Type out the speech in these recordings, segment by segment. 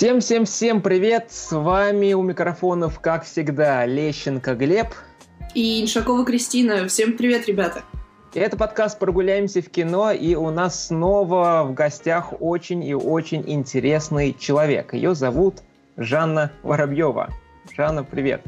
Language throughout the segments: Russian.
Всем-всем-всем привет! С вами у микрофонов, как всегда, Лещенко Глеб. И Иншакова Кристина. Всем привет, ребята! Это подкаст «Прогуляемся в кино», и у нас снова в гостях очень и очень интересный человек. Ее зовут Жанна Воробьева. Жанна, привет!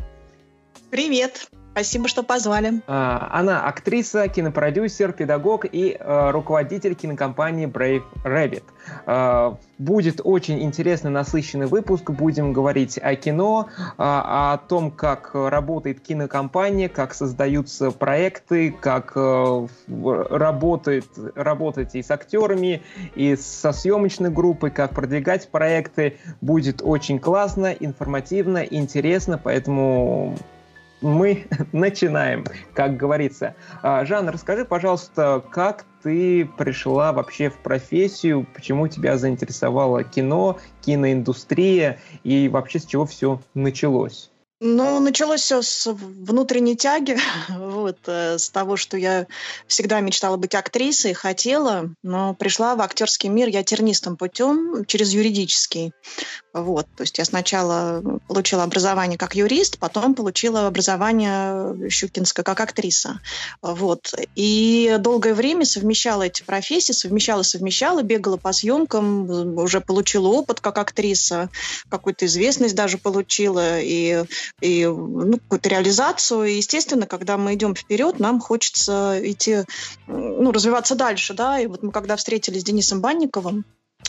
Привет! Спасибо, что позвали. А, она актриса, кинопродюсер, педагог и э, руководитель кинокомпании Brave Rabbit. Э, будет очень интересный, насыщенный выпуск. Будем говорить о кино, о том, как работает кинокомпания, как создаются проекты, как э, работает, работать и с актерами, и со съемочной группой, как продвигать проекты. Будет очень классно, информативно, интересно, поэтому мы начинаем, как говорится. А, Жан, расскажи, пожалуйста, как ты пришла вообще в профессию, почему тебя заинтересовало кино, киноиндустрия и вообще с чего все началось? Ну, началось все с внутренней тяги, вот, э, с того, что я всегда мечтала быть актрисой, хотела, но пришла в актерский мир я тернистым путем через юридический. Вот, то есть я сначала получила образование как юрист, потом получила образование щукинское как актриса. Вот. И долгое время совмещала эти профессии, совмещала, совмещала, бегала по съемкам, уже получила опыт как актриса, какую-то известность даже получила, и и ну, какую-то реализацию. И, естественно, когда мы идем вперед, нам хочется идти, ну, развиваться дальше, да. И вот мы когда встретились с Денисом Банниковым,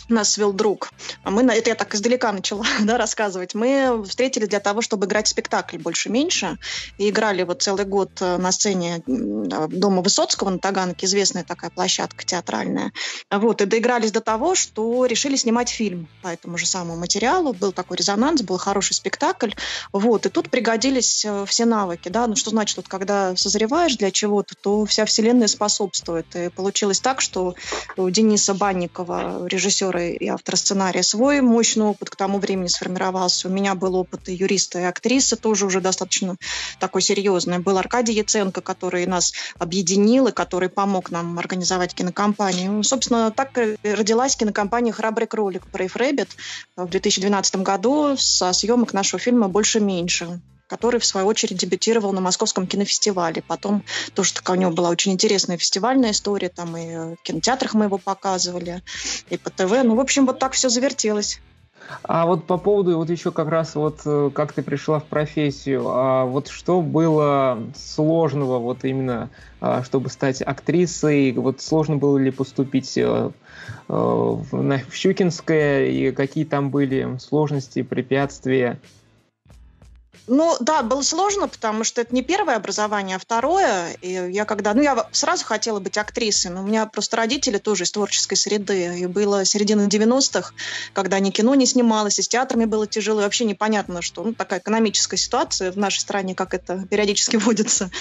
нас свел друг. А мы, это я так издалека начала да, рассказывать. Мы встретились для того, чтобы играть спектакль «Больше-меньше». И играли вот целый год э, на сцене Дома Высоцкого на Таганке, известная такая площадка театральная. Вот, и доигрались до того, что решили снимать фильм по этому же самому материалу. Был такой резонанс, был хороший спектакль. Вот, и тут пригодились э, все навыки. Да? Ну, что значит, вот, когда созреваешь для чего-то, то вся вселенная способствует. И получилось так, что у Дениса Банникова, режиссера режиссера и автора сценария свой мощный опыт к тому времени сформировался. У меня был опыт и юриста, и актрисы, тоже уже достаточно такой серьезный. Был Аркадий Яценко, который нас объединил и который помог нам организовать кинокомпанию. Собственно, так родилась кинокомпания «Храбрый кролик» Brave Rabbit в 2012 году со съемок нашего фильма «Больше-меньше» который, в свою очередь, дебютировал на Московском кинофестивале. Потом тоже такая у него была очень интересная фестивальная история, там и в кинотеатрах мы его показывали, и по ТВ. Ну, в общем, вот так все завертелось. А вот по поводу вот еще как раз вот э, как ты пришла в профессию, а вот что было сложного вот именно, а, чтобы стать актрисой, вот сложно было ли поступить э, э, в Щукинское и какие там были сложности, препятствия? Ну да, было сложно, потому что это не первое образование, а второе. И я когда, ну я сразу хотела быть актрисой, но у меня просто родители тоже из творческой среды. И было середина 90-х, когда ни кино не снималось, и с театрами было тяжело, и вообще непонятно, что ну, такая экономическая ситуация в нашей стране, как это периодически водится,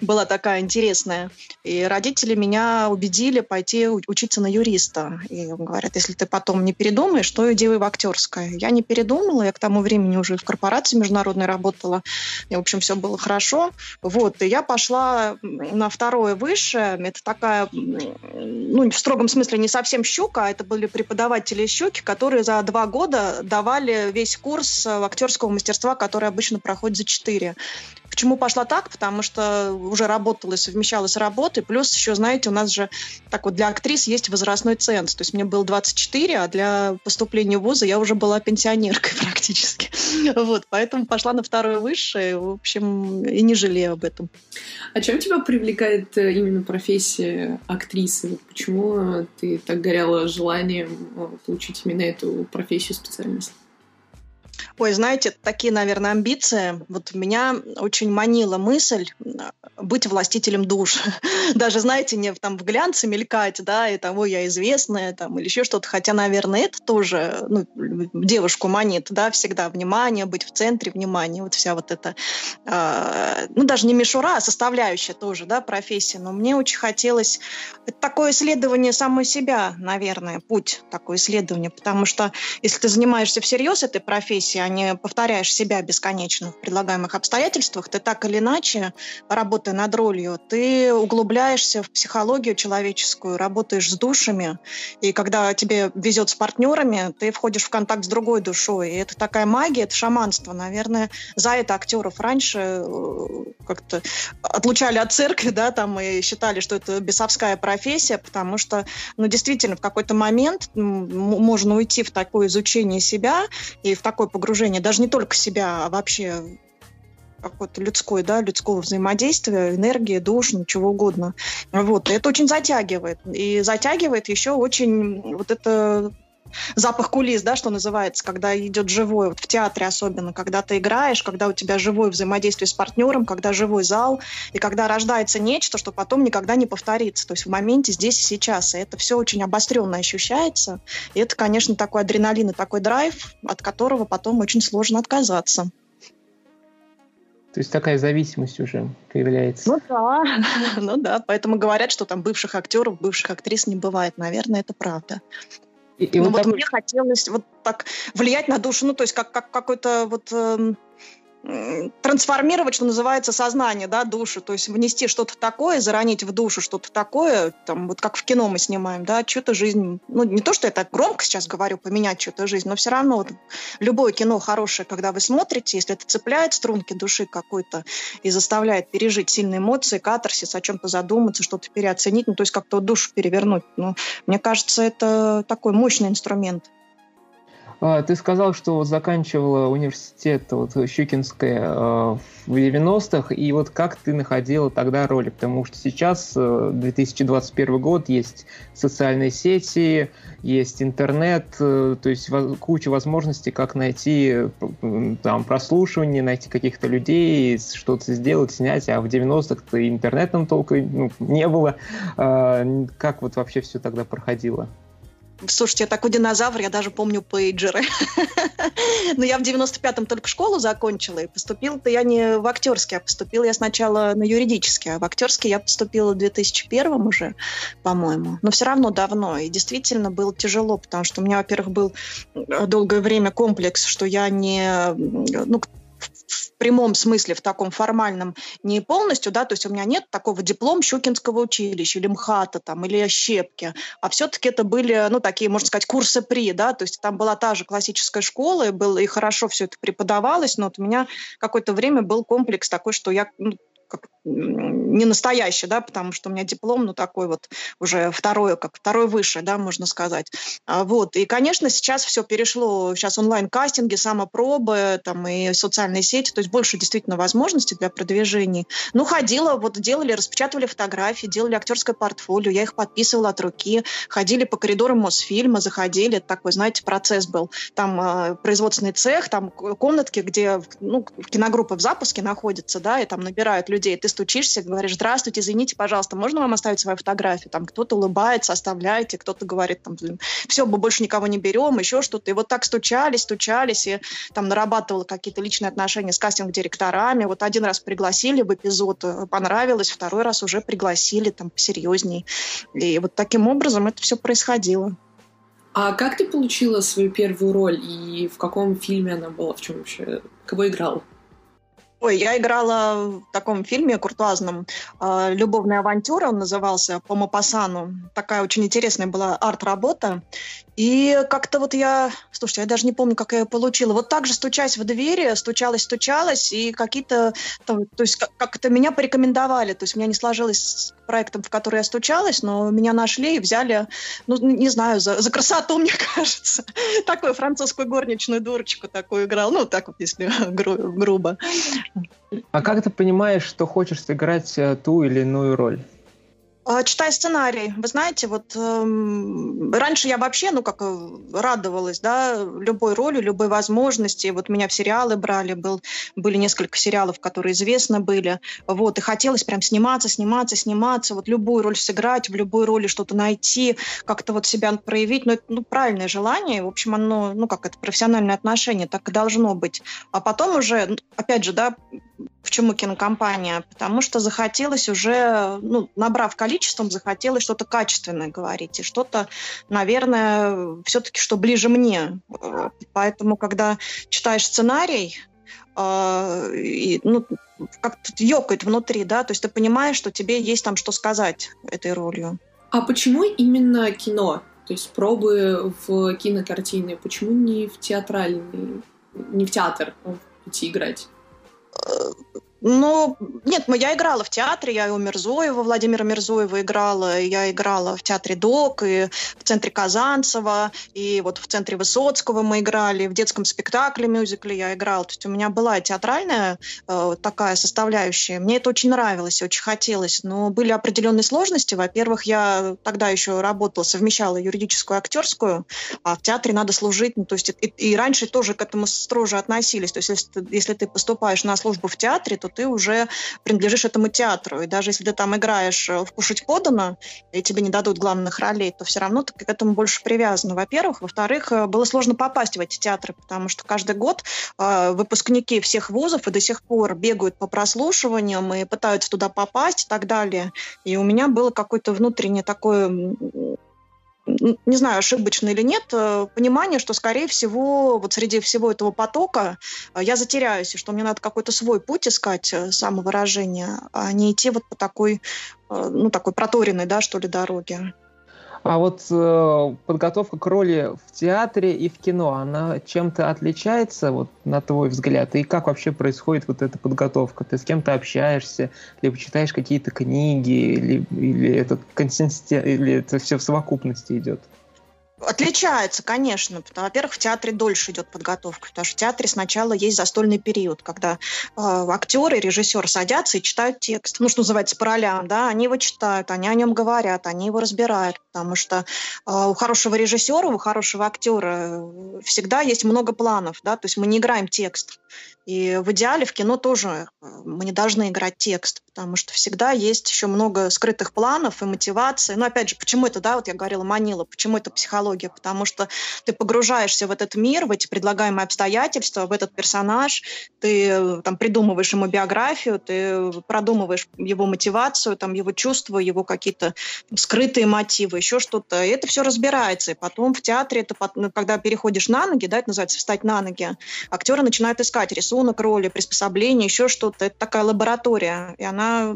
была такая интересная. И родители меня убедили пойти учиться на юриста. И говорят, если ты потом не передумаешь, то иди в актерское. Я не передумала, я к тому времени уже в корпорации международной работала, работала. И, в общем, все было хорошо. Вот, и я пошла на второе высшее. Это такая, ну, в строгом смысле не совсем щука, а это были преподаватели щуки, которые за два года давали весь курс актерского мастерства, который обычно проходит за четыре. Почему пошла так? Потому что уже работала и совмещала с работой. Плюс еще, знаете, у нас же так вот для актрис есть возрастной ценз. То есть мне было 24, а для поступления в вузы я уже была пенсионеркой практически. Вот, поэтому пошла на второе высшее. В общем, и не жалею об этом. А чем тебя привлекает э, именно профессия актрисы? Почему ты так горела желанием э, получить именно эту профессию, специальность? Ой, знаете, такие, наверное, амбиции. Вот меня очень манила мысль быть властителем душ. Даже, знаете, не там в глянце мелькать, да, и того я известная, там, или еще что-то. Хотя, наверное, это тоже ну, девушку манит, да, всегда внимание, быть в центре внимания, вот вся вот эта, э, ну, даже не мишура, а составляющая тоже, да, профессия. Но мне очень хотелось... Такое исследование самой себя, наверное, путь такое исследование, потому что если ты занимаешься всерьез этой профессией, а не повторяешь себя бесконечно в предлагаемых обстоятельствах, ты так или иначе, работая над ролью, ты углубляешься в психологию человеческую, работаешь с душами, и когда тебе везет с партнерами, ты входишь в контакт с другой душой. И это такая магия, это шаманство. Наверное, за это актеров раньше э, как-то отлучали от церкви, да, там и считали, что это бесовская профессия, потому что, ну, действительно, в какой-то момент можно уйти в такое изучение себя и в такое погружение, даже не только себя, а вообще какое-то людское, да, людского взаимодействия, энергии, душ, ничего угодно. Вот. И это очень затягивает. И затягивает еще очень вот это запах кулис, да, что называется, когда идет живой, вот в театре особенно, когда ты играешь, когда у тебя живое взаимодействие с партнером, когда живой зал, и когда рождается нечто, что потом никогда не повторится. То есть в моменте здесь и сейчас. И это все очень обостренно ощущается. И это, конечно, такой адреналин и такой драйв, от которого потом очень сложно отказаться. То есть такая зависимость уже появляется. Ну да, ну да. Поэтому говорят, что там бывших актеров, бывших актрис не бывает. Наверное, это правда. И, и ну, вот, вот мне хотелось вот так влиять на душу, ну, то есть как, как какой-то вот... Э, трансформировать, что называется, сознание, да, душу, то есть внести что-то такое, заронить в душу что-то такое, там, вот как в кино мы снимаем, да, что-то жизнь, ну, не то, что я так громко сейчас говорю, поменять что-то жизнь, но все равно вот, любое кино хорошее, когда вы смотрите, если это цепляет струнки души какой-то и заставляет пережить сильные эмоции, катарсис, о чем-то задуматься, что-то переоценить, ну, то есть как-то душу перевернуть, ну, мне кажется, это такой мощный инструмент. А, ты сказал, что вот заканчивала университет вот, Щукинская э, в 90-х, и вот как ты находила тогда роли? Потому что сейчас, 2021 э, год, есть социальные сети, есть интернет, э, то есть куча возможностей, как найти там прослушивание, найти каких-то людей, что-то сделать, снять, а в 90-х-то интернетом толком ну, не было. А, как вот вообще все тогда проходило? Слушайте, я такой динозавр, я даже помню пейджеры. Но я в 95-м только школу закончила, и поступила-то я не в актерский, а поступила я сначала на юридический, а в актерский я поступила в 2001 уже, по-моему. Но все равно давно, и действительно было тяжело, потому что у меня, во-первых, был долгое время комплекс, что я не... Ну, в прямом смысле, в таком формальном, не полностью, да, то есть у меня нет такого диплом Щукинского училища или МХАТа там, или Щепки, а все-таки это были, ну, такие, можно сказать, курсы при, да, то есть там была та же классическая школа, и, было, и хорошо все это преподавалось, но вот у меня какое-то время был комплекс такой, что я ну, как, не настоящий, да, потому что у меня диплом, ну, такой вот уже второй, как второй выше, да, можно сказать. А, вот, и, конечно, сейчас все перешло, сейчас онлайн-кастинги, самопробы, там, и социальные сети, то есть больше действительно возможностей для продвижения. Ну, ходила, вот делали, распечатывали фотографии, делали актерское портфолио, я их подписывала от руки, ходили по коридорам Мосфильма, заходили, такой, знаете, процесс был. Там э, производственный цех, там комнатки, где, ну, киногруппа в запуске находится, да, и там набирают людей людей. Ты стучишься, говоришь, здравствуйте, извините, пожалуйста, можно вам оставить свою фотографию? Там кто-то улыбается, оставляйте, кто-то говорит, там, все, мы больше никого не берем, еще что-то. И вот так стучались, стучались, и там нарабатывала какие-то личные отношения с кастинг-директорами. Вот один раз пригласили в эпизод, э, понравилось, второй раз уже пригласили там посерьезней. И вот таким образом это все происходило. А как ты получила свою первую роль и в каком фильме она была, в чем вообще, кого играл? Ой, я играла в таком фильме куртуазном э, «Любовная авантюра», он назывался, по Мапасану. Такая очень интересная была арт-работа. И как-то вот я, слушайте, я даже не помню, как я ее получила. Вот так же стучась в двери, стучалась, стучалась, и какие-то, то есть как-то меня порекомендовали. То есть у меня не сложилось с проектом, в который я стучалась, но меня нашли и взяли, ну, не знаю, за, за красоту, мне кажется. Такую французскую горничную дурочку такую играл. Ну, так вот, если гру- грубо. А как ты понимаешь, что хочешь сыграть э, ту или иную роль? А, читая сценарий, вы знаете, вот э, раньше я вообще, ну как э, радовалась, да, любой роли, любой возможности. Вот меня в сериалы брали, был, были несколько сериалов, которые известны были, вот, и хотелось прям сниматься, сниматься, сниматься, вот любую роль сыграть, в любой роли что-то найти, как-то вот себя проявить, ну это ну, правильное желание, в общем, оно, ну как это профессиональное отношение, так и должно быть. А потом уже, опять же, да, Почему кинокомпания? Потому что захотелось уже, ну, набрав количеством, захотелось что-то качественное говорить. И что-то, наверное, все-таки, что ближе мне. Поэтому, когда читаешь сценарий, э, и, ну, как-то ёкает внутри, да, то есть ты понимаешь, что тебе есть там что сказать этой ролью. А почему именно кино? То есть пробы в кинокартины, почему не в театральный, не в театр идти играть? uh, Ну, нет, я играла в театре, я и у Мирзоева, Владимира Мирзоева играла, я играла в театре ДОК, и в центре Казанцева, и вот в центре Высоцкого мы играли, в детском спектакле, мюзикле я играла. То есть у меня была театральная э, такая составляющая. Мне это очень нравилось, очень хотелось. Но были определенные сложности. Во-первых, я тогда еще работала, совмещала юридическую и актерскую, а в театре надо служить. Ну, то есть и, и раньше тоже к этому строже относились. То есть если если ты поступаешь на службу в театре, то ты уже принадлежишь этому театру. И даже если ты там играешь э, в «Кушать подано», и тебе не дадут главных ролей, то все равно ты к этому больше привязан, во-первых. Во-вторых, э, было сложно попасть в эти театры, потому что каждый год э, выпускники всех вузов и до сих пор бегают по прослушиваниям и пытаются туда попасть и так далее. И у меня было какое-то внутреннее такое не знаю, ошибочно или нет, э, понимание, что, скорее всего, вот среди всего этого потока э, я затеряюсь, и что мне надо какой-то свой путь искать э, самовыражения, а не идти вот по такой, ну, такой проторенной, да, что ли, дороге. А вот э, подготовка к роли в театре и в кино, она чем-то отличается, вот на твой взгляд? И как вообще происходит вот эта подготовка? Ты с кем-то общаешься, либо читаешь какие-то книги, или, или это консистен... или это все в совокупности идет? Отличается, конечно. Во-первых, в театре дольше идет подготовка, потому что в театре сначала есть застольный период, когда э, актеры, режиссер садятся и читают текст. Ну, что называется, по ролям, да, они его читают, они о нем говорят, они его разбирают, потому что э, у хорошего режиссера, у хорошего актера всегда есть много планов, да, то есть мы не играем текст. И в идеале в кино тоже э, мы не должны играть текст, потому что всегда есть еще много скрытых планов и мотивации. Но опять же, почему это, да, вот я говорила, манила, почему это психология? Потому что ты погружаешься в этот мир, в эти предлагаемые обстоятельства, в этот персонаж, ты э, там придумываешь ему биографию, ты продумываешь его мотивацию, там его чувства, его какие-то скрытые мотивы, еще что-то. И это все разбирается. И потом в театре, это, ну, когда переходишь на ноги, да, это называется встать на ноги, актеры начинают искать ресурсы рисунок роли, приспособление, еще что-то. Это такая лаборатория, и она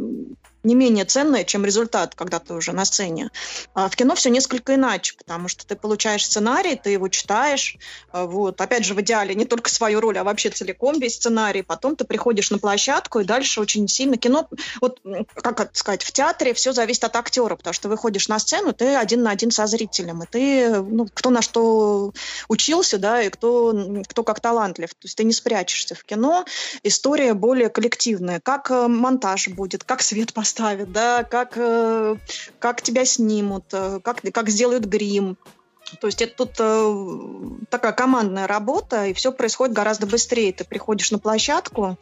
не менее ценное, чем результат, когда ты уже на сцене. А в кино все несколько иначе, потому что ты получаешь сценарий, ты его читаешь, а, вот, опять же, в идеале не только свою роль, а вообще целиком весь сценарий, потом ты приходишь на площадку, и дальше очень сильно кино, вот, как это сказать, в театре все зависит от актера, потому что выходишь на сцену, ты один на один со зрителем, и ты, ну, кто на что учился, да, и кто, кто как талантлив, то есть ты не спрячешься в кино, история более коллективная, как э, монтаж будет, как свет поставить, поставят, да, как, э, как тебя снимут, э, как, как сделают грим, то есть это тут э, такая командная работа, и все происходит гораздо быстрее. Ты приходишь на площадку,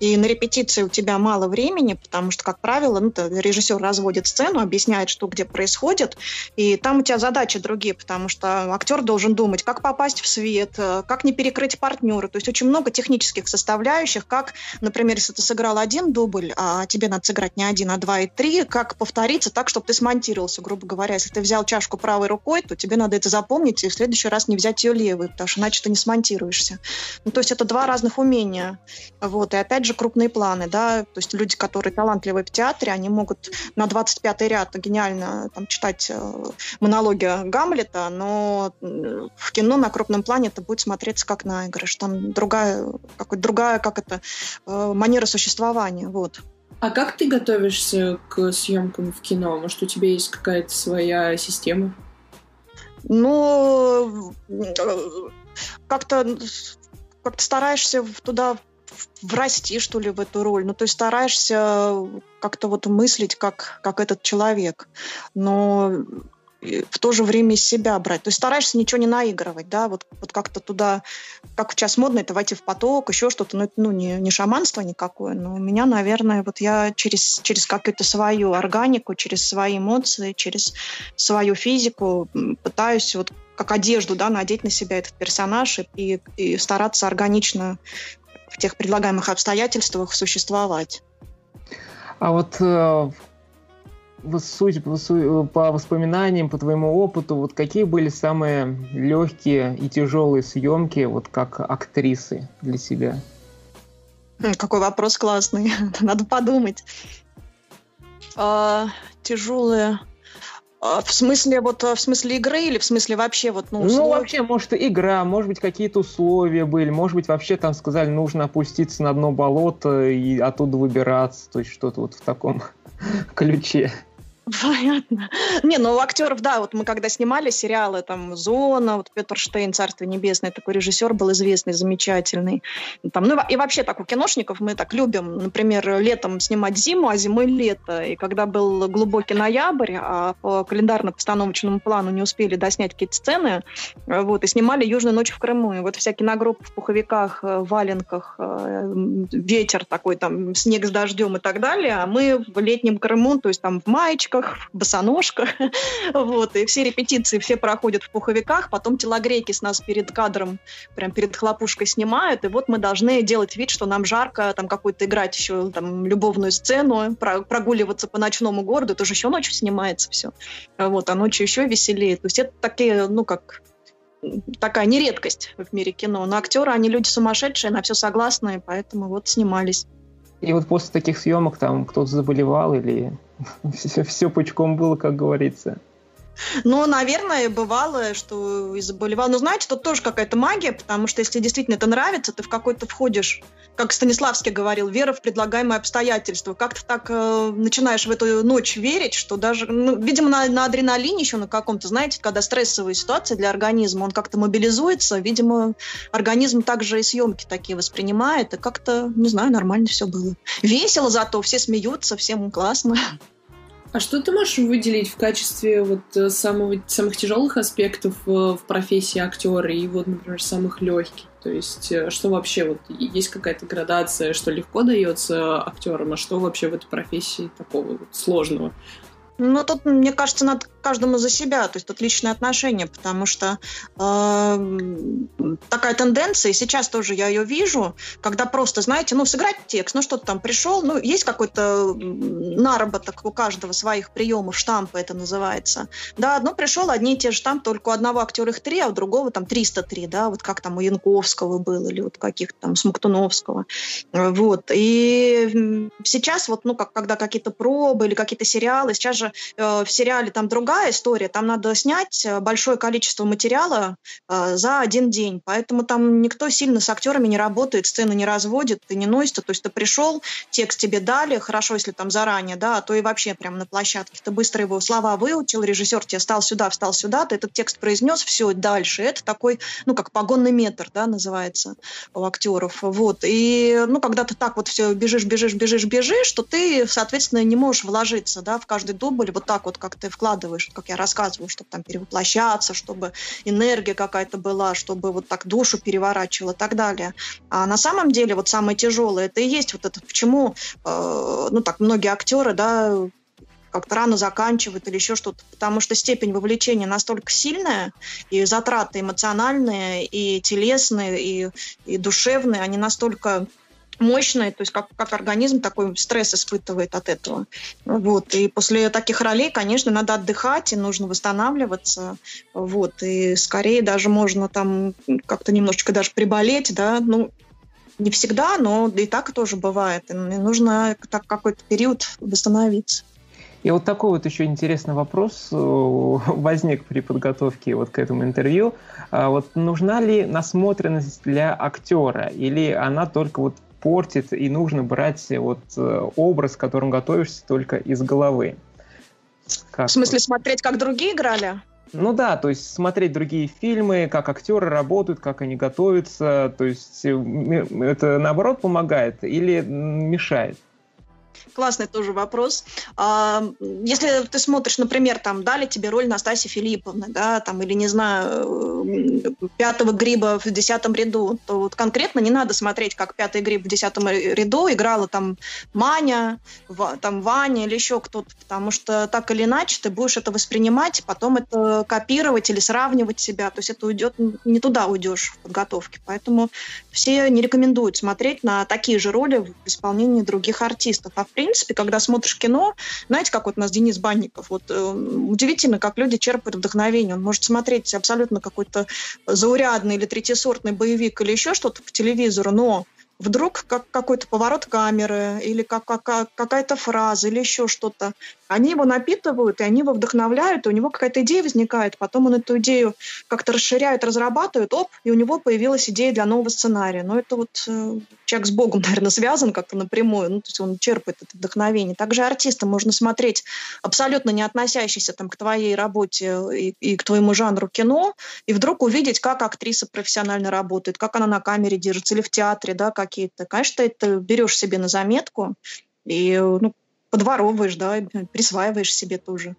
и на репетиции у тебя мало времени, потому что, как правило, ну, режиссер разводит сцену, объясняет, что где происходит, и там у тебя задачи другие, потому что актер должен думать, как попасть в свет, э, как не перекрыть партнера. То есть очень много технических составляющих, как, например, если ты сыграл один дубль, а тебе надо сыграть не один, а два и три, как повториться так, чтобы ты смонтировался, грубо говоря. Если ты взял чашку правой рукой, то тебе надо это это запомнить и в следующий раз не взять ее левой, потому что иначе ты не смонтируешься. Ну, то есть это два разных умения. Вот. И опять же крупные планы, да, то есть люди, которые талантливые в театре, они могут на 25-й ряд гениально там, читать э, монологи Гамлета, но в кино на крупном плане это будет смотреться как наигрыш. Там другая, какая другая, как это, э, манера существования. Вот. А как ты готовишься к съемкам в кино? Может, у тебя есть какая-то своя система? Ну, как-то как стараешься туда врасти, что ли, в эту роль. Ну, то есть стараешься как-то вот мыслить, как, как этот человек. Но в то же время из себя брать. То есть стараешься ничего не наигрывать, да, вот, вот как-то туда, как сейчас модно, это войти в поток, еще что-то, ну, ну не, не шаманство никакое, но у меня, наверное, вот я через, через какую-то свою органику, через свои эмоции, через свою физику пытаюсь вот как одежду, да, надеть на себя этот персонаж и, и стараться органично в тех предлагаемых обстоятельствах существовать. А вот э, суть по воспоминаниям, по твоему опыту, вот какие были самые легкие и тяжелые съемки, вот как актрисы для себя? Какой вопрос классный. Надо подумать. А, тяжелые. А, в смысле, вот в смысле игры или в смысле вообще вот, ну, условия? Ну, вообще, может, игра, может быть, какие-то условия были, может быть, вообще там сказали, нужно опуститься на дно болота и оттуда выбираться, то есть что-то вот в таком ключе. Понятно. Не, ну у актеров, да, вот мы когда снимали сериалы, там, «Зона», вот Петр Штейн, «Царство небесное», такой режиссер был известный, замечательный. Там, ну и вообще так у киношников мы так любим, например, летом снимать зиму, а зимой лето. И когда был глубокий ноябрь, а по календарно-постановочному плану не успели доснять какие-то сцены, вот, и снимали «Южную ночь в Крыму». И вот вся киногруппа в пуховиках, э, валенках, э, ветер такой, там, снег с дождем и так далее, а мы в летнем Крыму, то есть там в маечках, шортиках, босоножках. вот, и все репетиции все проходят в пуховиках, потом телогрейки с нас перед кадром, прям перед хлопушкой снимают, и вот мы должны делать вид, что нам жарко, там какую-то играть еще там любовную сцену, прогуливаться по ночному городу, это же еще ночью снимается все. Вот, а ночью еще веселее. То есть это такие, ну, как такая нередкость в мире кино. Но актеры, они люди сумасшедшие, на все согласны, поэтому вот снимались. И вот после таких съемок там кто-то заболевал или все, все пучком было, как говорится. Ну, наверное, бывало, что и заболевал. Но знаете, тут тоже какая-то магия, потому что если действительно это нравится, ты в какой-то входишь, как Станиславский говорил, вера в предлагаемые обстоятельства. Как-то так э, начинаешь в эту ночь верить, что даже, ну, видимо, на, на адреналине еще на каком-то, знаете, когда стрессовая ситуация для организма, он как-то мобилизуется, видимо, организм также и съемки такие воспринимает, и как-то, не знаю, нормально все было. Весело зато, все смеются, всем классно. А что ты можешь выделить в качестве вот э, самого, самых тяжелых аспектов в, э, в профессии актера и вот, например, самых легких? То есть, э, что вообще вот есть какая-то градация, что легко дается актерам, а что вообще в этой профессии такого вот сложного? Ну, тут, мне кажется, надо каждому за себя, то есть тут личные отношения, потому что э, такая тенденция, и сейчас тоже я ее вижу, когда просто, знаете, ну, сыграть текст, ну, что-то там пришел, ну, есть какой-то наработок у каждого своих приемов, штампы это называется. Да, ну, пришел одни и те же штампы, только у одного актера их три, а у другого там 303, да, вот как там у Янковского было, или вот каких-то там Смоктуновского. Вот. И сейчас вот, ну, как, когда какие-то пробы или какие-то сериалы, сейчас же э, в сериале там другая история. Там надо снять э, большое количество материала э, за один день. Поэтому там никто сильно с актерами не работает, сцены не разводит и не носит. То есть ты пришел, текст тебе дали, хорошо, если там заранее, да, а то и вообще прямо на площадке. Ты быстро его слова выучил, режиссер тебе стал сюда, встал сюда, ты этот текст произнес, все, дальше. Это такой, ну, как погонный метр, да, называется у актеров. Вот. И, ну, когда ты так вот все бежишь, бежишь, бежишь, бежишь, то ты, соответственно, не можешь вложиться, да, в каждый дубль вот так вот, как ты вкладываешь как я рассказываю, чтобы там перевоплощаться, чтобы энергия какая-то была, чтобы вот так душу переворачивала и так далее. А на самом деле вот самое тяжелое, это и есть вот это, почему, э, ну так, многие актеры, да, как-то рано заканчивают или еще что-то, потому что степень вовлечения настолько сильная, и затраты эмоциональные, и телесные, и, и душевные, они настолько мощная, то есть как, как организм такой стресс испытывает от этого. Вот. И после таких ролей, конечно, надо отдыхать, и нужно восстанавливаться. Вот. И скорее даже можно там как-то немножечко даже приболеть, да, ну, не всегда, но и так тоже бывает. И нужно так какой-то период восстановиться. И вот такой вот еще интересный вопрос э, возник при подготовке вот к этому интервью. А вот нужна ли насмотренность для актера, или она только вот портит, и нужно брать вот э, образ, к которому готовишься, только из головы. Как? В смысле, смотреть, как другие играли? Ну да, то есть смотреть другие фильмы, как актеры работают, как они готовятся, то есть это наоборот помогает или мешает? Классный тоже вопрос. А, если ты смотришь, например, там дали тебе роль Настасьи Филипповны, да, там, или, не знаю, пятого гриба в десятом ряду, то вот конкретно не надо смотреть, как пятый гриб в десятом ряду играла там Маня, там Ваня или еще кто-то, потому что так или иначе ты будешь это воспринимать, потом это копировать или сравнивать себя, то есть это уйдет, не туда уйдешь в подготовке. Поэтому все не рекомендуют смотреть на такие же роли в исполнении других артистов. А в принципе, когда смотришь кино, знаете, как вот у нас Денис Банников, вот э, удивительно, как люди черпают вдохновение. Он может смотреть абсолютно какой-то заурядный или третьесортный боевик или еще что-то по телевизору, но вдруг как какой-то поворот камеры или как, как, какая-то фраза или еще что-то они его напитывают, и они его вдохновляют, и у него какая-то идея возникает, потом он эту идею как-то расширяет, разрабатывает, оп, и у него появилась идея для нового сценария. Но это вот э, человек с Богом, наверное, связан как-то напрямую, ну, то есть он черпает это вдохновение. Также артиста можно смотреть абсолютно не относящийся там, к твоей работе и, и к твоему жанру кино, и вдруг увидеть, как актриса профессионально работает, как она на камере держится, или в театре, да, какие-то. Конечно, это берешь себе на заметку, и ну, подворовываешь, да, присваиваешь себе тоже.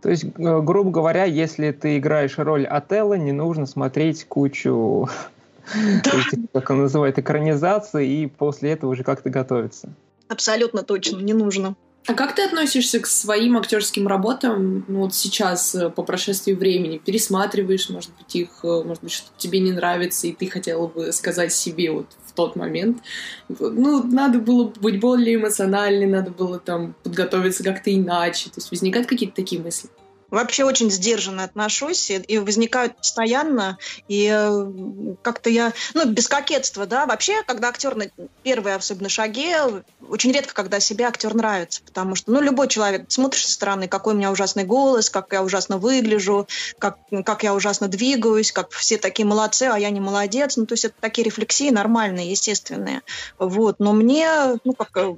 То есть, э, грубо говоря, если ты играешь роль Отелла, не нужно смотреть кучу, да. как он называет, экранизации, и после этого уже как-то готовиться. Абсолютно точно, не нужно. А как ты относишься к своим актерским работам ну, вот сейчас, э, по прошествии времени? Пересматриваешь, может быть, их, э, может быть, что тебе не нравится, и ты хотела бы сказать себе вот в тот момент. Ну, надо было быть более эмоциональной, надо было там подготовиться как-то иначе. То есть возникают какие-то такие мысли? Вообще очень сдержанно отношусь, и возникают постоянно, и э, как-то я, ну, без кокетства, да, вообще, когда актер на первые особенно шаги, очень редко, когда себе актер нравится, потому что, ну, любой человек, смотришь со стороны, какой у меня ужасный голос, как я ужасно выгляжу, как, как я ужасно двигаюсь, как все такие молодцы, а я не молодец, ну, то есть это такие рефлексии нормальные, естественные, вот, но мне, ну, как э,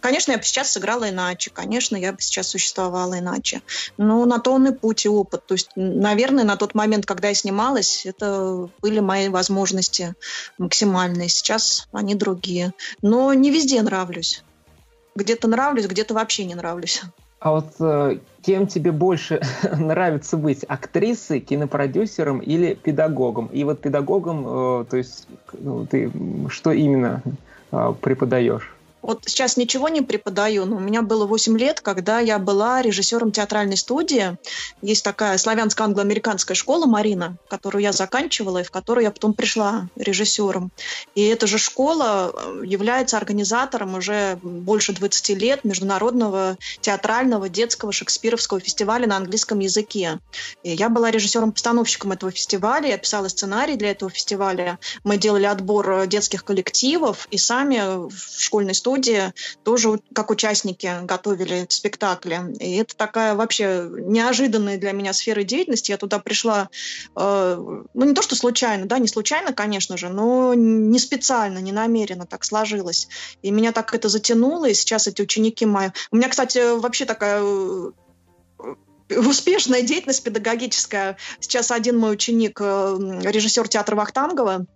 Конечно, я бы сейчас сыграла иначе, конечно, я бы сейчас существовала иначе. Но на то он и путь, и опыт. То есть, наверное, на тот момент, когда я снималась, это были мои возможности максимальные. Сейчас они другие. Но не везде нравлюсь. Где-то нравлюсь, где-то вообще не нравлюсь. А вот э, кем тебе больше нравится быть? Актрисой, кинопродюсером или педагогом? И вот педагогом, э, то есть ну, ты что именно э, преподаешь? Вот сейчас ничего не преподаю, но у меня было 8 лет, когда я была режиссером театральной студии. Есть такая славянско-англо-американская школа «Марина», которую я заканчивала и в которую я потом пришла режиссером. И эта же школа э, является организатором уже больше 20 лет международного театрального детского шекспировского фестиваля на английском языке. И я была режиссером-постановщиком этого фестиваля, я писала сценарий для этого фестиваля. Мы делали отбор детских коллективов и сами в школьной студии студии тоже как участники готовили спектакли. И это такая вообще неожиданная для меня сфера деятельности. Я туда пришла, э, ну не то что случайно, да, не случайно, конечно же, но не специально, не намеренно так сложилось. И меня так это затянуло, и сейчас эти ученики мои... У меня, кстати, вообще такая э, успешная деятельность педагогическая. Сейчас один мой ученик, э, режиссер театра Вахтангова,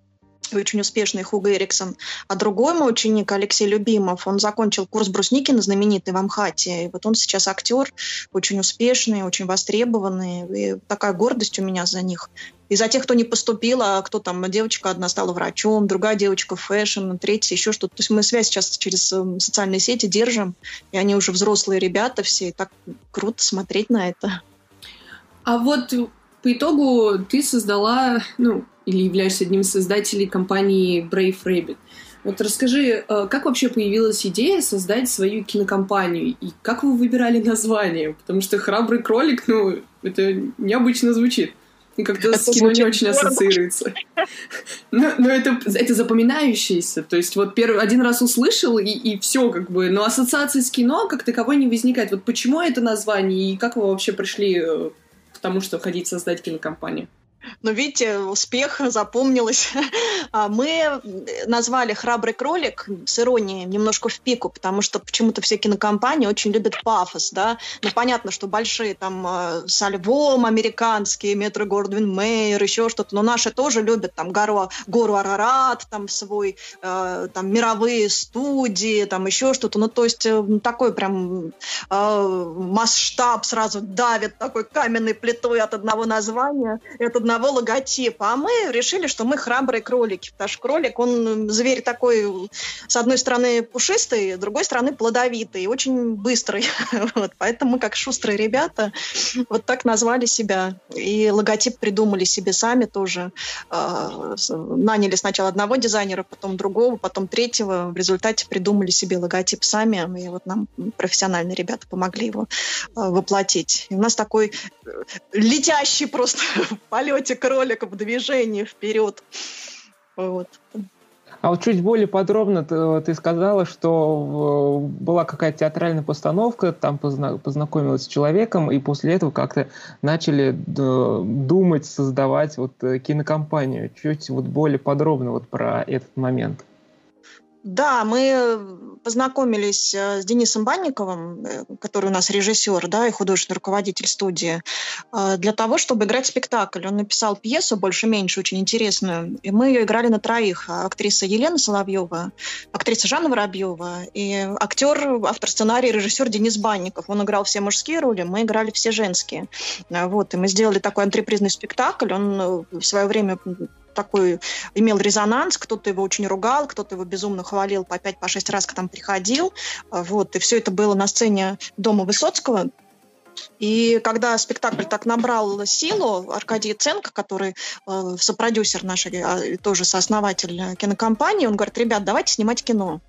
очень успешный Хуго Эриксон. А другой мой ученик, Алексей Любимов, он закончил курс Брусникина, знаменитый во МХАТе. И вот он сейчас актер, очень успешный, очень востребованный. И такая гордость у меня за них. И за тех, кто не поступил, а кто там, девочка одна стала врачом, другая девочка fashion, третья еще что-то. То есть мы связь сейчас через эм, социальные сети держим, и они уже взрослые ребята все, и так круто смотреть на это. А вот по итогу ты создала, ну, или являешься одним из создателей компании Brave Rabbit. Вот расскажи, э, как вообще появилась идея создать свою кинокомпанию и как вы выбирали название? Потому что «Храбрый кролик», ну, это необычно звучит. Как-то это с кино не очень ассоциируется. Но, но это, это запоминающееся. То есть вот первый, один раз услышал, и, и все как бы. Но ассоциации с кино как таковой не возникает. Вот почему это название, и как вы вообще пришли э, к тому, что хотите создать кинокомпанию? Но видите, успех запомнилось. А мы назвали «Храбрый кролик» с иронией немножко в пику, потому что почему-то все кинокомпании очень любят пафос, да. Ну, понятно, что большие там а, со львом американские, Метро Гордвин Мейер, еще что-то, но наши тоже любят там гору, гору Арарат, там свой, э, там мировые студии, там еще что-то. Ну, то есть э, такой прям э, масштаб сразу давит такой каменной плитой от одного названия, от одного логотипа. А мы решили, что мы храбрые кролики, потому что кролик, он зверь такой, с одной стороны пушистый, с другой стороны плодовитый, очень быстрый. вот, поэтому мы как шустрые ребята вот так назвали себя. И логотип придумали себе сами тоже. Э, наняли сначала одного дизайнера, потом другого, потом третьего. В результате придумали себе логотип сами. И вот нам профессиональные ребята помогли его э, воплотить. И у нас такой э, летящий просто в полете кролик в движении вперед. Вот. А вот чуть более подробно ты, ты сказала, что была какая-то театральная постановка, там позна, познакомилась с человеком, и после этого как-то начали думать, создавать вот э, кинокомпанию. Чуть вот более подробно вот про этот момент. Да, мы познакомились э, с Денисом Банниковым, э, который у нас режиссер, да, и художественный руководитель студии, э, для того, чтобы играть спектакль. Он написал пьесу больше-меньше, очень интересную, и мы ее играли на троих. Актриса Елена Соловьева, актриса Жанна Воробьева и актер, автор сценария, режиссер Денис Банников. Он играл все мужские роли, мы играли все женские. Вот, и мы сделали такой антрепризный спектакль. Он в свое время такой имел резонанс, кто-то его очень ругал, кто-то его безумно хвалил по 5-6 по раз, когда он приходил. Вот, и все это было на сцене Дома Высоцкого. И когда спектакль так набрал силу, Аркадий Ценко, который э, сопродюсер наш, э, тоже сооснователь кинокомпании, он говорит, ребят, давайте снимать кино.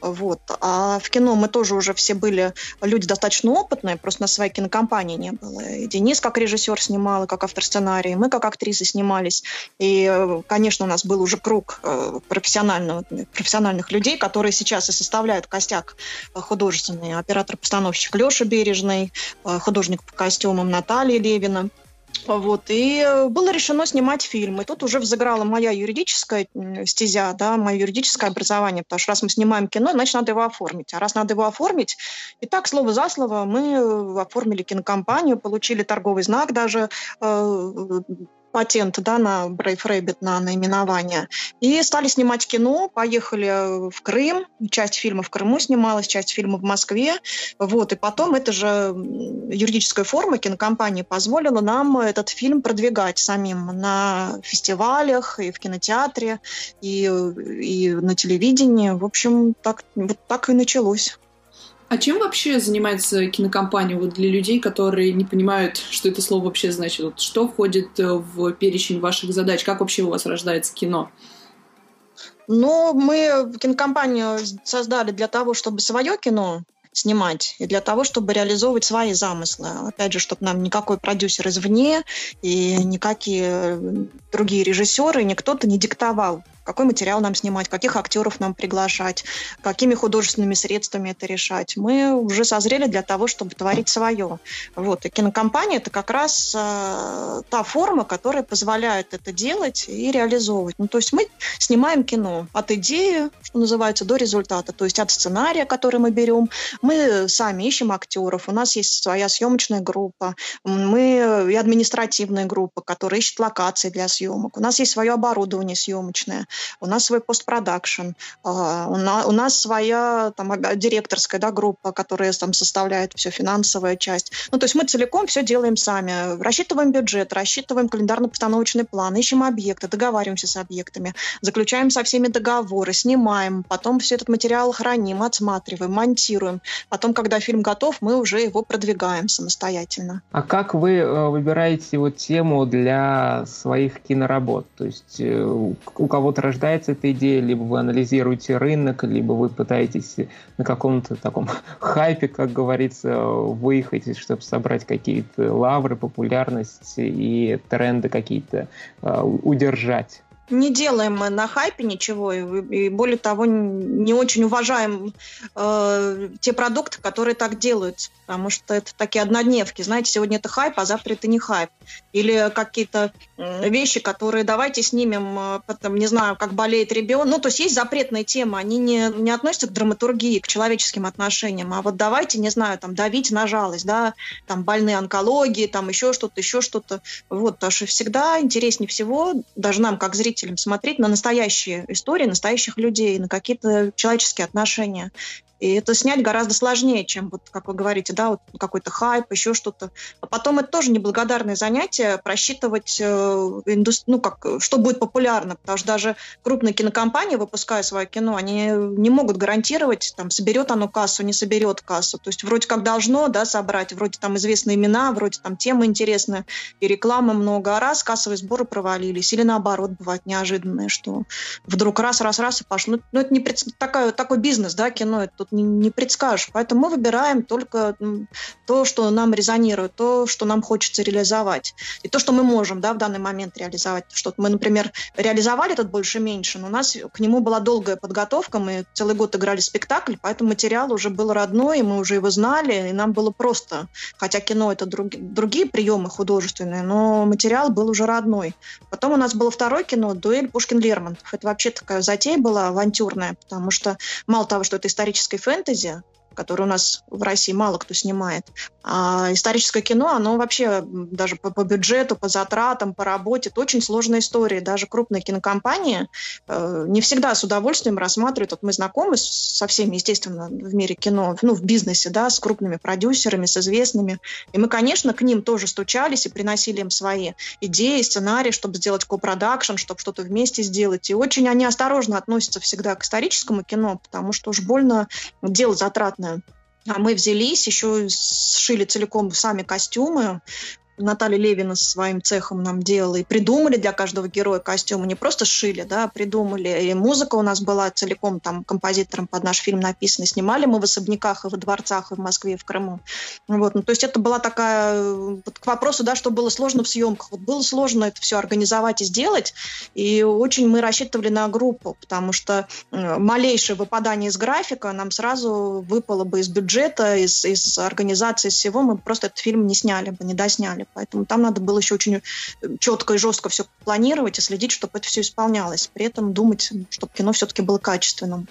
Вот. А в кино мы тоже уже все были люди достаточно опытные, просто на своей кинокомпании не было. И Денис как режиссер снимал, и как автор сценария, и мы как актрисы снимались. И, конечно, у нас был уже круг э, профессиональных, профессиональных людей, которые сейчас и составляют костяк художественный. Оператор-постановщик Леша Бережный, э, художник по костюмам Наталья Левина – вот, и было решено снимать фильм. И тут уже взыграла моя юридическая стезя, да, мое юридическое образование, потому что раз мы снимаем кино, значит, надо его оформить. А раз надо его оформить, и так, слово за слово, мы оформили кинокомпанию, получили торговый знак даже, э, патент да, на Brave Rabbit, на наименование. И стали снимать кино, поехали в Крым, часть фильма в Крыму снималась, часть фильма в Москве. Вот, и потом эта же юридическая форма кинокомпании позволила нам этот фильм продвигать самим на фестивалях и в кинотеатре, и, и на телевидении. В общем, так, вот так и началось. А чем вообще занимается кинокомпания вот для людей, которые не понимают, что это слово вообще значит? Вот что входит э, в перечень ваших задач? Как вообще у вас рождается кино? Ну, мы кинокомпанию создали для того, чтобы свое кино снимать, и для того, чтобы реализовывать свои замыслы. Опять же, чтобы нам никакой продюсер извне и никакие другие режиссеры, никто-то не диктовал какой материал нам снимать, каких актеров нам приглашать, какими художественными средствами это решать. Мы уже созрели для того, чтобы творить свое. Вот. И кинокомпания – это как раз э, та форма, которая позволяет это делать и реализовывать. Ну, то есть мы снимаем кино от идеи, что называется, до результата. То есть от сценария, который мы берем, мы сами ищем актеров, у нас есть своя съемочная группа, мы и административная группа, которая ищет локации для съемок. У нас есть свое оборудование съемочное у нас свой постпродакшн, а, у нас своя там, директорская да, группа, которая там составляет все, финансовая часть. Ну, то есть мы целиком все делаем сами. Рассчитываем бюджет, рассчитываем календарно-постановочный план, ищем объекты, договариваемся с объектами, заключаем со всеми договоры, снимаем, потом все этот материал храним, отсматриваем, монтируем. Потом, когда фильм готов, мы уже его продвигаем самостоятельно. А как вы э, выбираете вот тему для своих киноработ? То есть э, у кого-то рождается эта идея, либо вы анализируете рынок, либо вы пытаетесь на каком-то таком хайпе, как говорится, выехать, чтобы собрать какие-то лавры, популярность и тренды какие-то э, удержать. Не делаем мы на хайпе ничего, и, и более того, не очень уважаем э, те продукты, которые так делаются, потому что это такие однодневки. Знаете, сегодня это хайп, а завтра это не хайп. Или какие-то вещи, которые давайте снимем, э, потом, не знаю, как болеет ребенок. Ну, то есть есть запретные темы, они не, не относятся к драматургии, к человеческим отношениям, а вот давайте, не знаю, там, давить на жалость, да, там, больные онкологии, там, еще что-то, еще что-то. Вот, потому что всегда интереснее всего, даже нам, как зрителям, смотреть на настоящие истории, настоящих людей, на какие-то человеческие отношения. И это снять гораздо сложнее, чем, вот, как вы говорите, да, вот какой-то хайп, еще что-то. А потом это тоже неблагодарное занятие просчитывать, э, индустри... ну, как, что будет популярно, потому что даже крупные кинокомпании, выпуская свое кино, они не могут гарантировать, там, соберет оно кассу, не соберет кассу. То есть вроде как должно, да, собрать, вроде там известные имена, вроде там темы интересные, и рекламы много, а раз кассовые сборы провалились. Или наоборот, бывает неожиданное, что вдруг раз-раз-раз и пошло. Ну, это не пред... такой, такой бизнес, да, кино, это тут не, не предскажешь. Поэтому мы выбираем только то, что нам резонирует, то, что нам хочется реализовать. И то, что мы можем да, в данный момент реализовать. Что мы, например, реализовали этот больше-меньше, но у нас к нему была долгая подготовка, мы целый год играли спектакль, поэтому материал уже был родной, и мы уже его знали, и нам было просто, хотя кино это друг, другие приемы художественные, но материал был уже родной. Потом у нас было второе кино «Дуэль Пушкин-Лермонтов». Это вообще такая затея была авантюрная, потому что мало того, что это историческая Fantasia? Который у нас в России мало кто снимает. А историческое кино, оно вообще даже по, по бюджету, по затратам, по работе, это очень сложная история. Даже крупные кинокомпании э, не всегда с удовольствием рассматривают. Вот мы знакомы со всеми, естественно, в мире кино, ну, в бизнесе, да, с крупными продюсерами, с известными. И мы, конечно, к ним тоже стучались и приносили им свои идеи, сценарии, чтобы сделать копродакшн, чтобы что-то вместе сделать. И очень они осторожно относятся всегда к историческому кино, потому что уж больно дело затратное бесплатно. А мы взялись, еще сшили целиком сами костюмы, Наталья Левина со своим цехом нам делала, и придумали для каждого героя костюмы, не просто шили, да, а придумали. И музыка у нас была целиком там композитором под наш фильм написана. Снимали мы в особняках и во дворцах, и в Москве, и в Крыму. Вот. Ну, то есть это была такая... Вот к вопросу, да, что было сложно в съемках. Вот было сложно это все организовать и сделать, и очень мы рассчитывали на группу, потому что э, малейшее выпадание из графика нам сразу выпало бы из бюджета, из, из организации, из всего, мы просто этот фильм не сняли бы, не досняли. Поэтому там надо было еще очень э, четко и жестко все планировать и следить, чтобы это все исполнялось. При этом думать, чтобы кино все-таки было качественным.